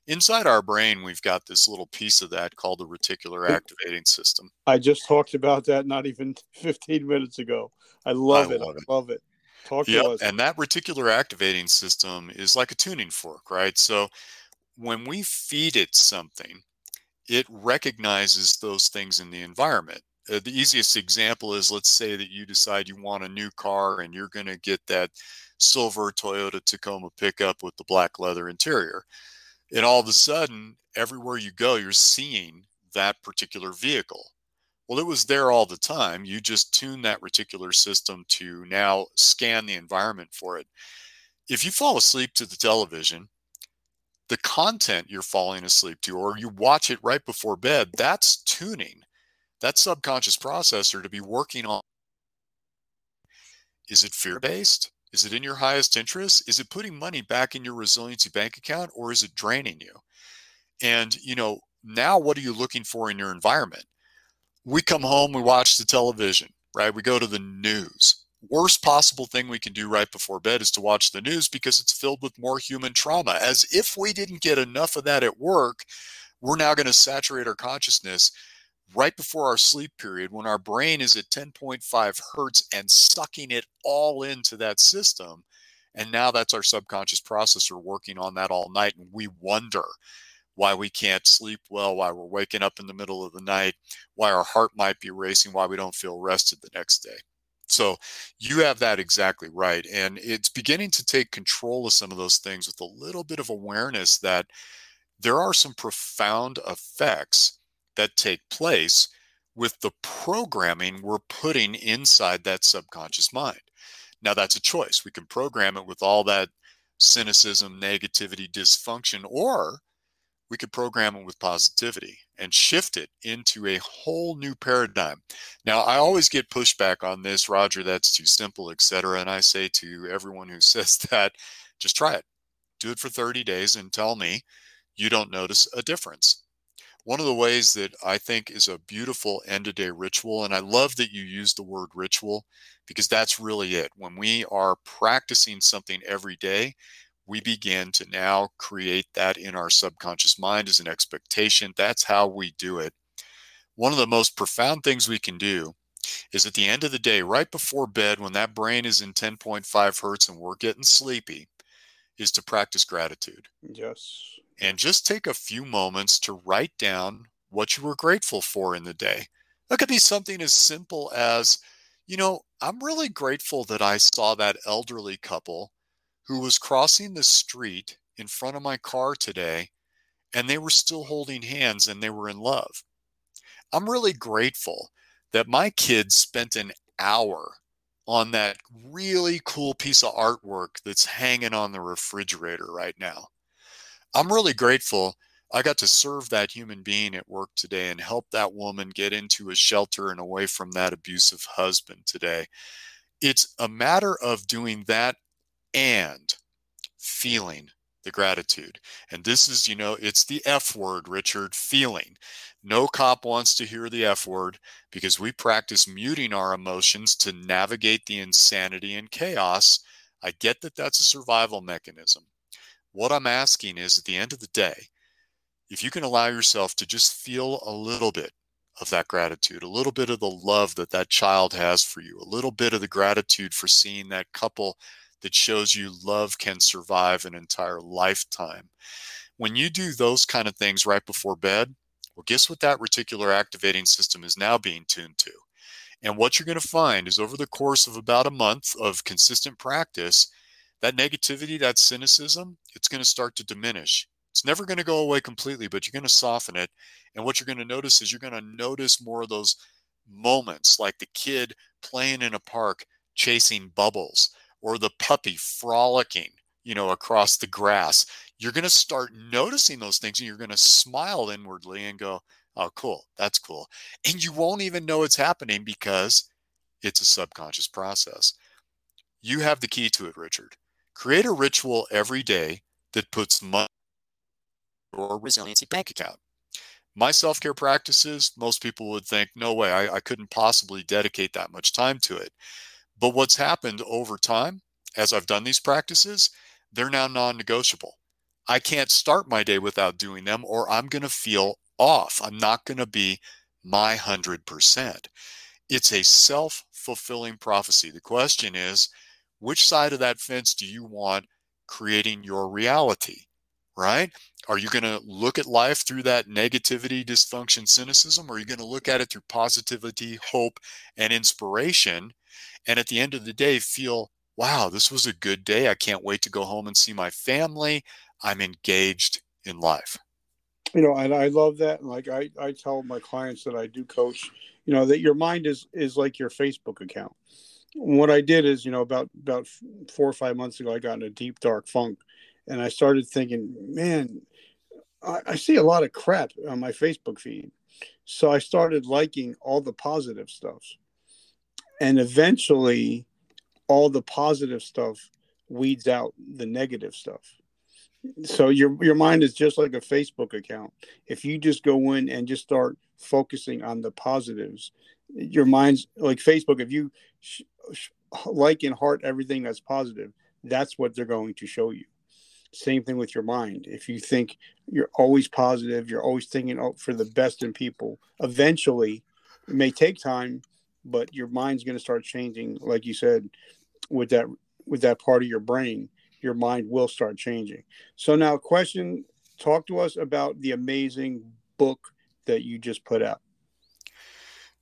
inside our brain we've got this little piece of that called the reticular activating system i just talked about that not even 15 minutes ago i love I it love it. i love it Talk to us. And that reticular activating system is like a tuning fork, right? So when we feed it something, it recognizes those things in the environment. Uh, the easiest example is let's say that you decide you want a new car and you're going to get that silver Toyota Tacoma pickup with the black leather interior. And all of a sudden, everywhere you go, you're seeing that particular vehicle. Well, it was there all the time. You just tune that reticular system to now scan the environment for it. If you fall asleep to the television, the content you're falling asleep to, or you watch it right before bed, that's tuning that subconscious processor to be working on. Is it fear based? Is it in your highest interest? Is it putting money back in your resiliency bank account or is it draining you? And, you know, now what are you looking for in your environment? we come home, we watch the television, right? We go to the news. Worst possible thing we can do right before bed is to watch the news because it's filled with more human trauma. As if we didn't get enough of that at work, we're now going to saturate our consciousness right before our sleep period when our brain is at 10.5 hertz and sucking it all into that system. And now that's our subconscious processor working on that all night. And we wonder why we can't sleep well, why we're waking up in the middle of the night, why our heart might be racing, why we don't feel rested the next day. So you have that exactly right. And it's beginning to take control of some of those things with a little bit of awareness that there are some profound effects that take place with the programming we're putting inside that subconscious mind. Now, that's a choice. We can program it with all that cynicism, negativity, dysfunction, or we could program it with positivity and shift it into a whole new paradigm. Now, I always get pushback on this, Roger, that's too simple, etc. And I say to everyone who says that, just try it. Do it for 30 days and tell me you don't notice a difference. One of the ways that I think is a beautiful end of day ritual, and I love that you use the word ritual because that's really it. When we are practicing something every day, we begin to now create that in our subconscious mind as an expectation. That's how we do it. One of the most profound things we can do is at the end of the day, right before bed, when that brain is in 10.5 hertz and we're getting sleepy, is to practice gratitude. Yes. And just take a few moments to write down what you were grateful for in the day. That could be something as simple as, you know, I'm really grateful that I saw that elderly couple who was crossing the street in front of my car today and they were still holding hands and they were in love. I'm really grateful that my kids spent an hour on that really cool piece of artwork that's hanging on the refrigerator right now. I'm really grateful I got to serve that human being at work today and help that woman get into a shelter and away from that abusive husband today. It's a matter of doing that and feeling the gratitude. And this is, you know, it's the F word, Richard, feeling. No cop wants to hear the F word because we practice muting our emotions to navigate the insanity and chaos. I get that that's a survival mechanism. What I'm asking is at the end of the day, if you can allow yourself to just feel a little bit of that gratitude, a little bit of the love that that child has for you, a little bit of the gratitude for seeing that couple that shows you love can survive an entire lifetime. When you do those kind of things right before bed, well, guess what that reticular activating system is now being tuned to? And what you're going to find is over the course of about a month of consistent practice, that negativity, that cynicism, it's going to start to diminish. It's never going to go away completely, but you're going to soften it. And what you're going to notice is you're going to notice more of those moments like the kid playing in a park chasing bubbles or the puppy frolicking, you know, across the grass. You're going to start noticing those things and you're going to smile inwardly and go, oh, cool, that's cool. And you won't even know it's happening because it's a subconscious process. You have the key to it, Richard. Create a ritual every day that puts money or resiliency bank account. My self care practices, most people would think, no way, I, I couldn't possibly dedicate that much time to it. But what's happened over time, as I've done these practices, they're now non negotiable. I can't start my day without doing them, or I'm going to feel off. I'm not going to be my 100%. It's a self fulfilling prophecy. The question is, which side of that fence do you want creating your reality? Right? Are you going to look at life through that negativity, dysfunction, cynicism? Or are you going to look at it through positivity, hope, and inspiration? And at the end of the day, feel, wow, this was a good day. I can't wait to go home and see my family. I'm engaged in life. You know, and I love that. and Like I, I tell my clients that I do coach, you know, that your mind is is like your Facebook account. What I did is, you know, about about four or five months ago, I got in a deep dark funk, and I started thinking, man, I, I see a lot of crap on my Facebook feed. So I started liking all the positive stuff. And eventually, all the positive stuff weeds out the negative stuff. So your your mind is just like a Facebook account. If you just go in and just start focusing on the positives, your mind's like Facebook. If you like and heart everything that's positive, that's what they're going to show you. Same thing with your mind. If you think you're always positive, you're always thinking for the best in people, eventually, it may take time, but your mind's going to start changing. Like you said, with that with that part of your brain, your mind will start changing. So now, question: Talk to us about the amazing book that you just put out.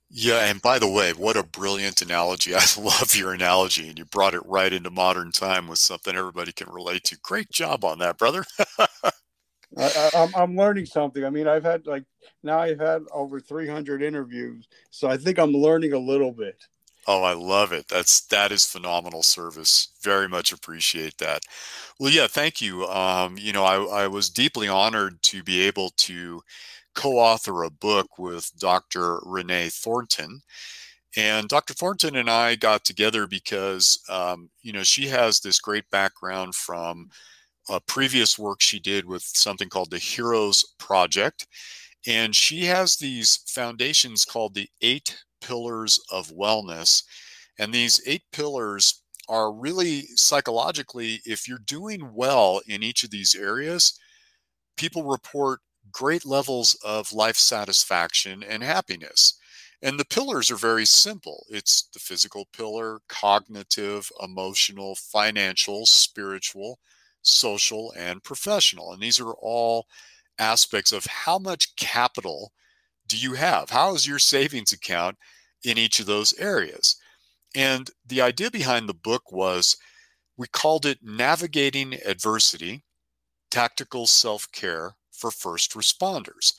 Yeah, and by the way, what a brilliant analogy. I love your analogy, and you brought it right into modern time with something everybody can relate to. Great job on that, brother. I, am I'm learning something. I mean, I've had like now I've had over 300 interviews, so I think I'm learning a little bit. Oh, I love it. That's that is phenomenal service. Very much appreciate that. Well, yeah, thank you. Um, you know, I, I was deeply honored to be able to co-author a book with Dr. Renee Thornton. And Dr. Thornton and I got together because, um, you know, she has this great background from a previous work she did with something called the Heroes Project. And she has these foundations called the Eight Pillars of Wellness. And these eight pillars are really psychologically, if you're doing well in each of these areas, people report great levels of life satisfaction and happiness. And the pillars are very simple it's the physical pillar, cognitive, emotional, financial, spiritual, social, and professional. And these are all aspects of how much capital do you have? How is your savings account in each of those areas? And the idea behind the book was we called it Navigating Adversity Tactical Self Care for First Responders.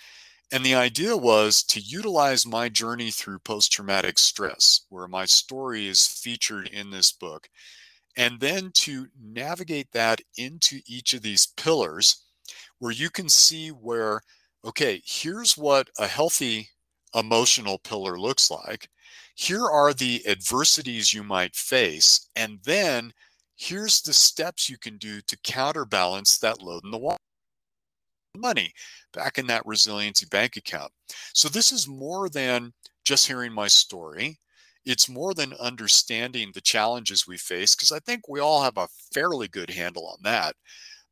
And the idea was to utilize my journey through post traumatic stress, where my story is featured in this book, and then to navigate that into each of these pillars where you can see where, okay, here's what a healthy emotional pillar looks like. Here are the adversities you might face. And then here's the steps you can do to counterbalance that load in the water money back in that resiliency bank account. So this is more than just hearing my story. It's more than understanding the challenges we face because I think we all have a fairly good handle on that.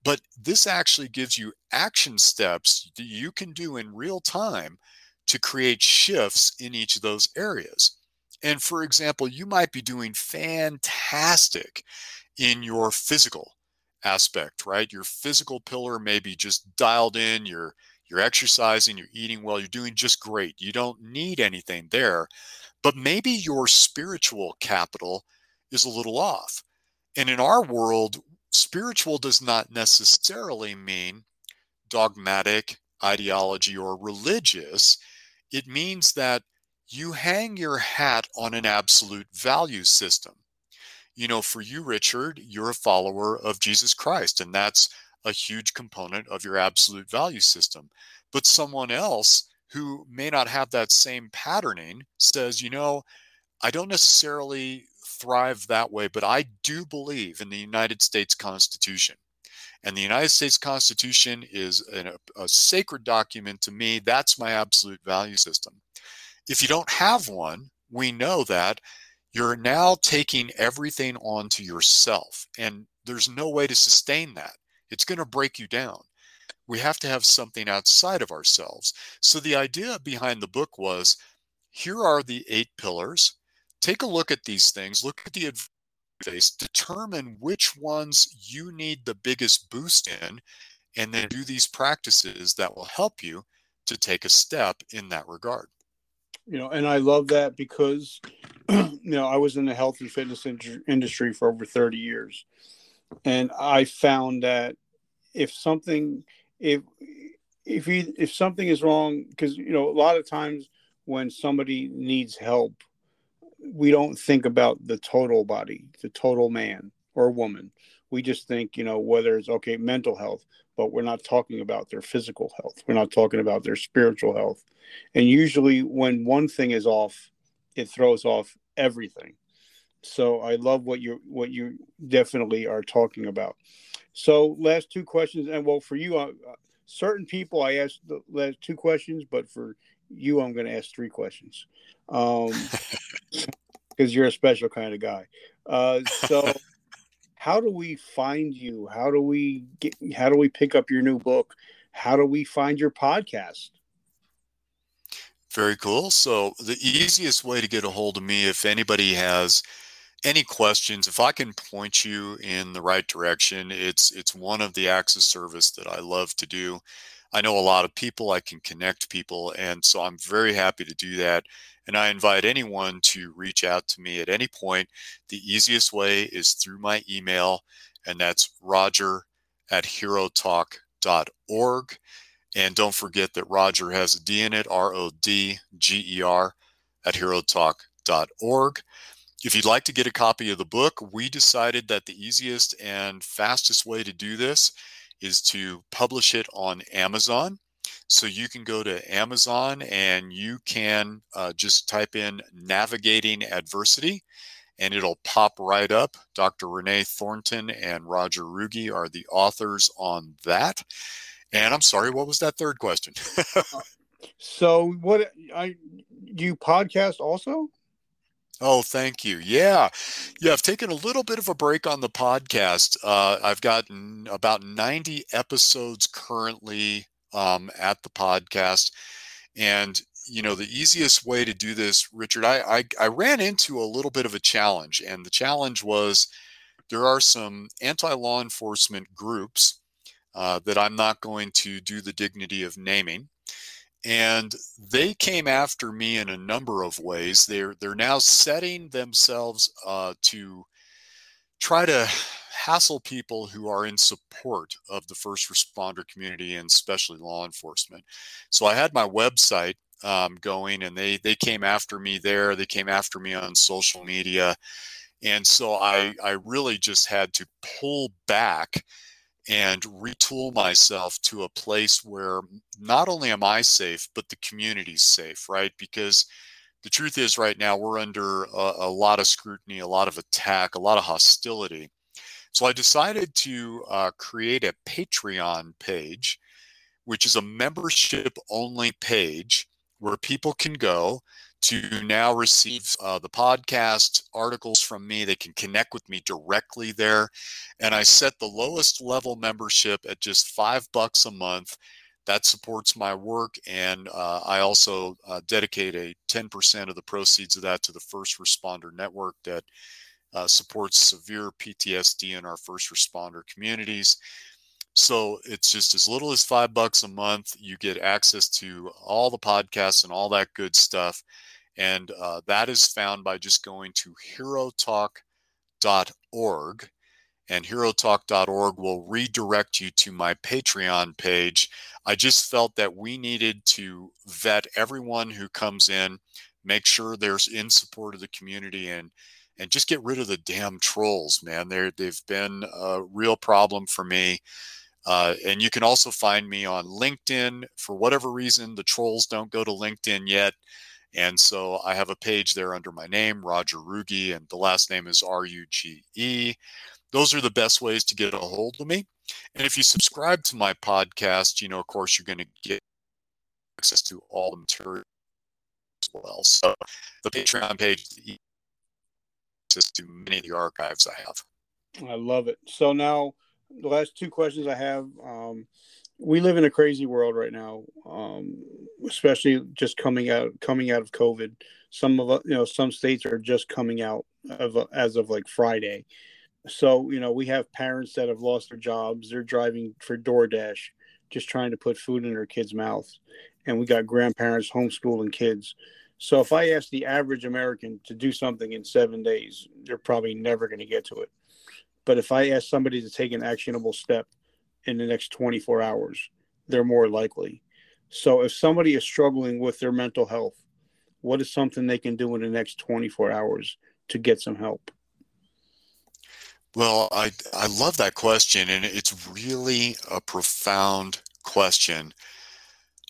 But this actually gives you action steps that you can do in real time to create shifts in each of those areas. And for example, you might be doing fantastic in your physical aspect, right? Your physical pillar may be just dialed in, you're you're exercising, you're eating well, you're doing just great. You don't need anything there. But maybe your spiritual capital is a little off. And in our world, spiritual does not necessarily mean dogmatic ideology or religious. It means that you hang your hat on an absolute value system you know, for you, Richard, you're a follower of Jesus Christ, and that's a huge component of your absolute value system. But someone else who may not have that same patterning says, you know, I don't necessarily thrive that way, but I do believe in the United States Constitution. And the United States Constitution is an, a, a sacred document to me. That's my absolute value system. If you don't have one, we know that you're now taking everything onto yourself and there's no way to sustain that. It's going to break you down. We have to have something outside of ourselves. So the idea behind the book was here are the eight pillars. Take a look at these things. Look at the face determine which ones you need the biggest boost in and then do these practices that will help you to take a step in that regard you know and i love that because you know i was in the health and fitness in- industry for over 30 years. And i found that if something if if if something is wrong because you know a lot of times when somebody needs help we don't think about the total body the total man or woman we just think you know whether it's okay mental health but we're not talking about their physical health. We're not talking about their spiritual health. And usually when one thing is off it throws off everything. So i love what you what you definitely are talking about. So last two questions and well for you uh, certain people i asked the last two questions but for you i'm going to ask three questions. Um because you're a special kind of guy. Uh so how do we find you how do we get how do we pick up your new book how do we find your podcast very cool. So the easiest way to get a hold of me, if anybody has any questions, if I can point you in the right direction, it's it's one of the acts of service that I love to do. I know a lot of people, I can connect people, and so I'm very happy to do that. And I invite anyone to reach out to me at any point. The easiest way is through my email, and that's rodger at herotalk.org. And don't forget that Rodger has a D in it, R O D G E R, at herotalk.org. If you'd like to get a copy of the book, we decided that the easiest and fastest way to do this is to publish it on Amazon. So you can go to Amazon and you can uh, just type in navigating adversity and it'll pop right up. Dr. Renee Thornton and Rodger Ruge are the authors on that. And I'm sorry, what was that third question? so, what I you podcast also? Oh, thank you. Yeah. Yeah, I've taken a little bit of a break on the podcast. Uh, I've gotten about 90 episodes currently um, at the podcast. And, you know, the easiest way to do this, Richard, I, I, I ran into a little bit of a challenge. And the challenge was there are some anti law enforcement groups uh, that I'm not going to do the dignity of naming. And they came after me in a number of ways. They're they're now setting themselves uh, to try to hassle people who are in support of the first responder community and especially law enforcement. So I had my website um, going, and they they came after me there. They came after me on social media, and so I I really just had to pull back and retool myself to a place where not only am I safe, but the community's safe, right? Because the truth is, right now, we're under a, a lot of scrutiny, a lot of attack, a lot of hostility. So I decided to uh, create a Patreon page, which is a membership only page where people can go to now receive uh, the podcast articles from me. They can connect with me directly there. And I set the lowest level membership at just five bucks a month. That supports my work. And uh, I also uh, dedicate a 10% of the proceeds of that to the First Responder Network that uh, supports severe PTSD in our first responder communities. So it's just as little as five bucks a month. You get access to all the podcasts and all that good stuff. And uh, that is found by just going to herotalk.org. And herotalk.org will redirect you to my Patreon page. I just felt that we needed to vet everyone who comes in, make sure they're in support of the community, and and just get rid of the damn trolls, man. They're, they've been a real problem for me. Uh, and you can also find me on LinkedIn. For whatever reason, the trolls don't go to LinkedIn yet. And so I have a page there under my name, Rodger Ruge, and the last name is R U G E. Those are the best ways to get a hold of me. And if you subscribe to my podcast, you know, of course, you're going to get access to all the material as well. So the Patreon page, access to many of the archives I have. I love it. So now the last two questions I have. Um, we live in a crazy world right now, um, especially just coming out coming out of COVID. Some of you know some states are just coming out of as of like Friday. So you know we have parents that have lost their jobs. They're driving for DoorDash, just trying to put food in their kids' mouths, and we got grandparents homeschooling kids. So if I ask the average American to do something in seven days, they're probably never going to get to it. But if I ask somebody to take an actionable step in the next 24 hours, they're more likely. So if somebody is struggling with their mental health, what is something they can do in the next 24 hours to get some help? Well, I I love that question and it's really a profound question.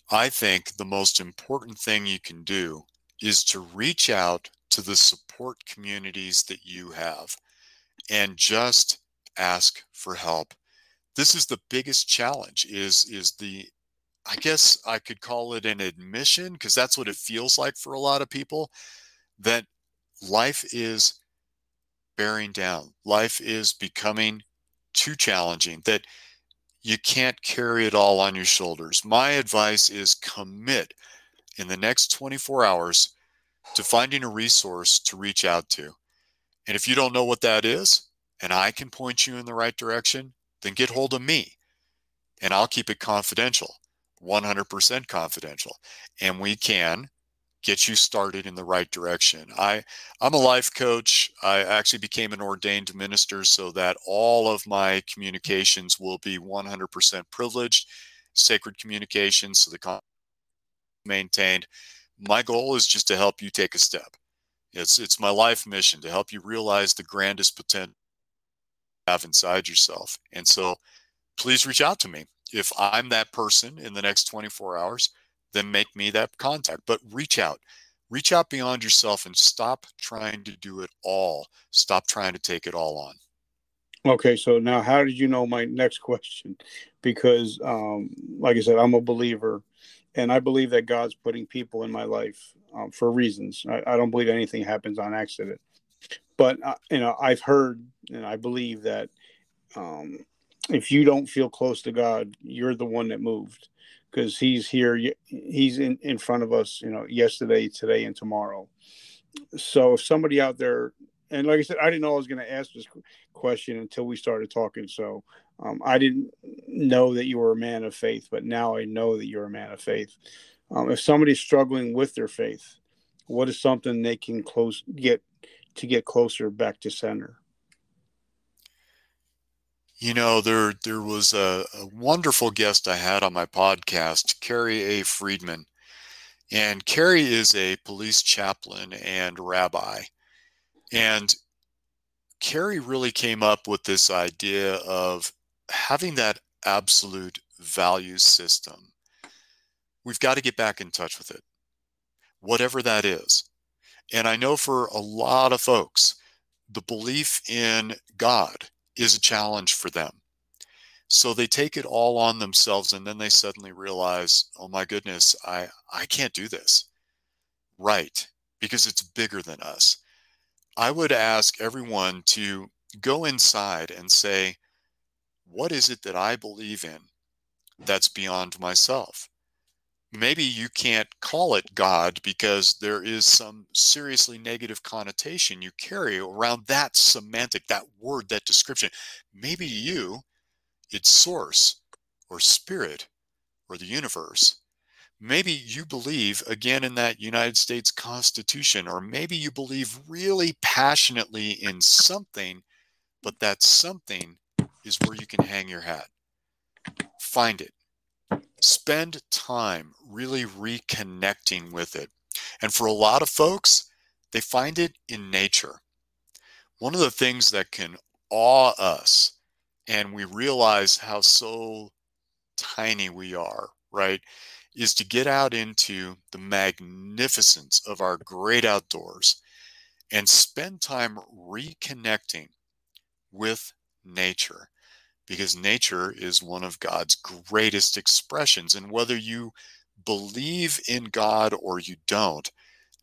I think the most important thing you can do is to reach out to the support communities that you have and just ask for help. This is the biggest challenge is is the I guess I could call it an admission because that's what it feels like for a lot of people that life is bearing down. Life is becoming too challenging that you can't carry it all on your shoulders. My advice is commit in the next 24 hours to finding a resource to reach out to. And if you don't know what that is, and I can point you in the right direction, then get hold of me and I'll keep it confidential, 100% confidential. And we can get you started in the right direction. I, I'm a life coach. I actually became an ordained minister so that all of my communications will be 100% privileged, sacred communications, so the con- maintained. My goal is just to help you take a step. It's it's my life mission to help you realize the grandest potential you have inside yourself. And so please reach out to me. If I'm that person in the next 24 hours, then make me that contact. But reach out. Reach out beyond yourself and stop trying to do it all. Stop trying to take it all on. Okay, so now how did you know my next question? Because, um, like I said, I'm a believer, and I believe that God's putting people in my life um, for reasons. I, I, don't believe anything happens on accident. But uh, you know, I've heard and I believe that um, if you don't feel close to God, you're the one that moved because He's here. He's in in front of us. You know, yesterday, today, and tomorrow. So if somebody out there, and like I said, I didn't know I was going to ask this question until we started talking. So um, I didn't know that you were a man of faith, but now I know that you're a man of faith. Um, if somebody's struggling with their faith, what is something they can close get to get closer back to center? You know, there there was a, a, wonderful guest I had on my podcast, Cary A. Friedman. And Cary is a police chaplain and rabbi. And Cary really came up with this idea of having that absolute value system. We've got to get back in touch with it, whatever that is. And I know for a lot of folks, the belief in God is a challenge for them. So they take it all on themselves and then they suddenly realize, oh my goodness, I, I can't do this. Right. Because it's bigger than us. I would ask everyone to go inside and say, what is it that I believe in that's beyond myself? Maybe you can't call it God because there is some seriously negative connotation you carry around that semantic, that word, that description. Maybe you, it's source or spirit or the universe. Maybe you believe again in that United States Constitution, or maybe you believe really passionately in something, but that something is where you can hang your hat. Find it spend time really reconnecting with it. And for a lot of folks, they find it in nature. One of the things that can awe us, and we realize how so tiny we are, right, is to get out into the magnificence of our great outdoors and spend time reconnecting with nature because nature is one of God's greatest expressions. And whether you believe in God or you don't,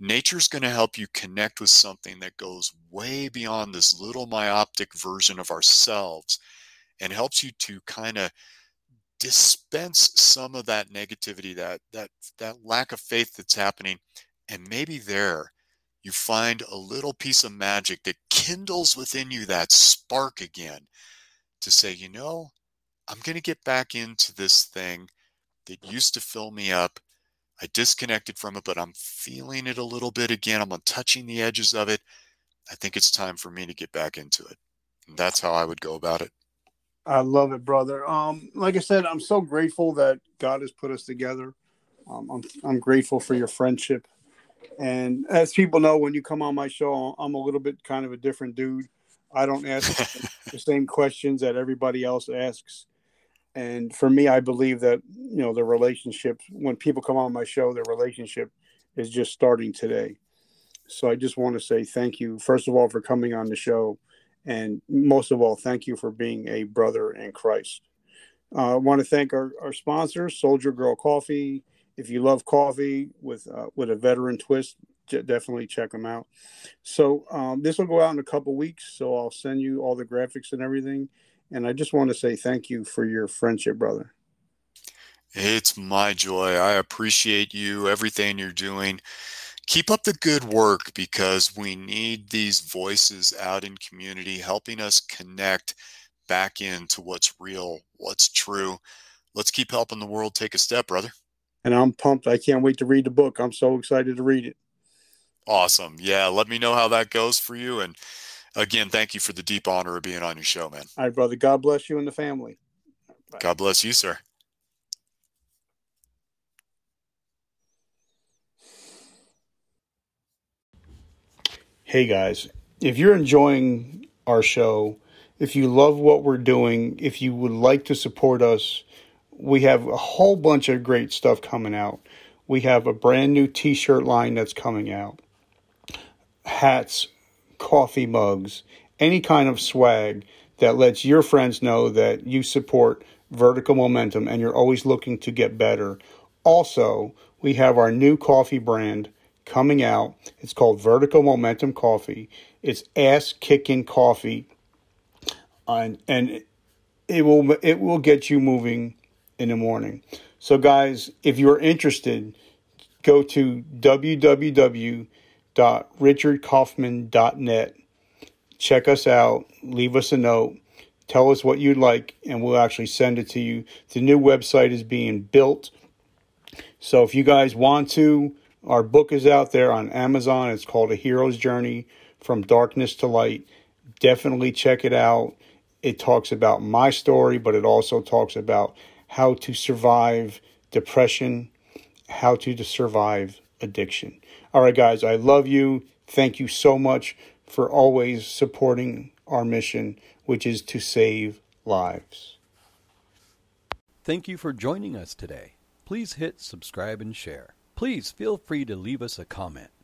nature's going to help you connect with something that goes way beyond this little myopic version of ourselves and helps you to kind of dispense some of that negativity that that that lack of faith that's happening and maybe there you find a little piece of magic that kindles within you that spark again to say, you know, I'm going to get back into this thing that used to fill me up. I disconnected from it, but I'm feeling it a little bit again. I'm touching the edges of it. I think it's time for me to get back into it. And that's how I would go about it. I love it, brother. Um, like I said, I'm so grateful that God has put us together. Um, I'm I'm grateful for your friendship, and as people know, when you come on my show, I'm a little bit kind of a different dude. I don't ask the same questions that everybody else asks. And for me, I believe that, you know, the relationship, when people come on my show, their relationship is just starting today. So I just want to say thank you, first of all, for coming on the show. And most of all, thank you for being a brother in Christ. Uh, I want to thank our, our sponsors, Soldier Girl Coffee. If you love coffee with uh, with a veteran twist, definitely check them out. So um, this will go out in a couple weeks. So I'll send you all the graphics and everything. And I just want to say thank you for your friendship, brother. It's my joy. I appreciate you, everything you're doing. Keep up the good work because we need these voices out in community helping us connect back into what's real, what's true. Let's keep helping the world take a step, brother. And I'm pumped. I can't wait to read the book. I'm so excited to read it. Awesome. Yeah. Let me know how that goes for you. And again, thank you for the deep honor of being on your show, man. All right, brother. God bless you and the family. Bye. God bless you, sir. Hey, guys. If you're enjoying our show, if you love what we're doing, if you would like to support us, we have a whole bunch of great stuff coming out. We have a brand new t shirt line that's coming out hats, coffee mugs, any kind of swag that lets your friends know that you support vertical momentum and you're always looking to get better. Also, we have our new coffee brand coming out. It's called Vertical Momentum Coffee. It's ass kicking coffee, and and it will it will get you moving in the morning. So, guys, if you're interested, go to www richardkaufman.net. Check us out, leave us a note, tell us what you'd like, and we'll actually send it to you. The new website is being built. So if you guys want to, our book is out there on Amazon. It's called A Hero's Journey from Darkness to Light. Definitely check it out. It talks about my story, but it also talks about how to survive depression, how to survive addiction. All right, guys, I love you. Thank you so much for always supporting our mission, which is to save lives. Thank you for joining us today. Please hit subscribe and share. Please feel free to leave us a comment.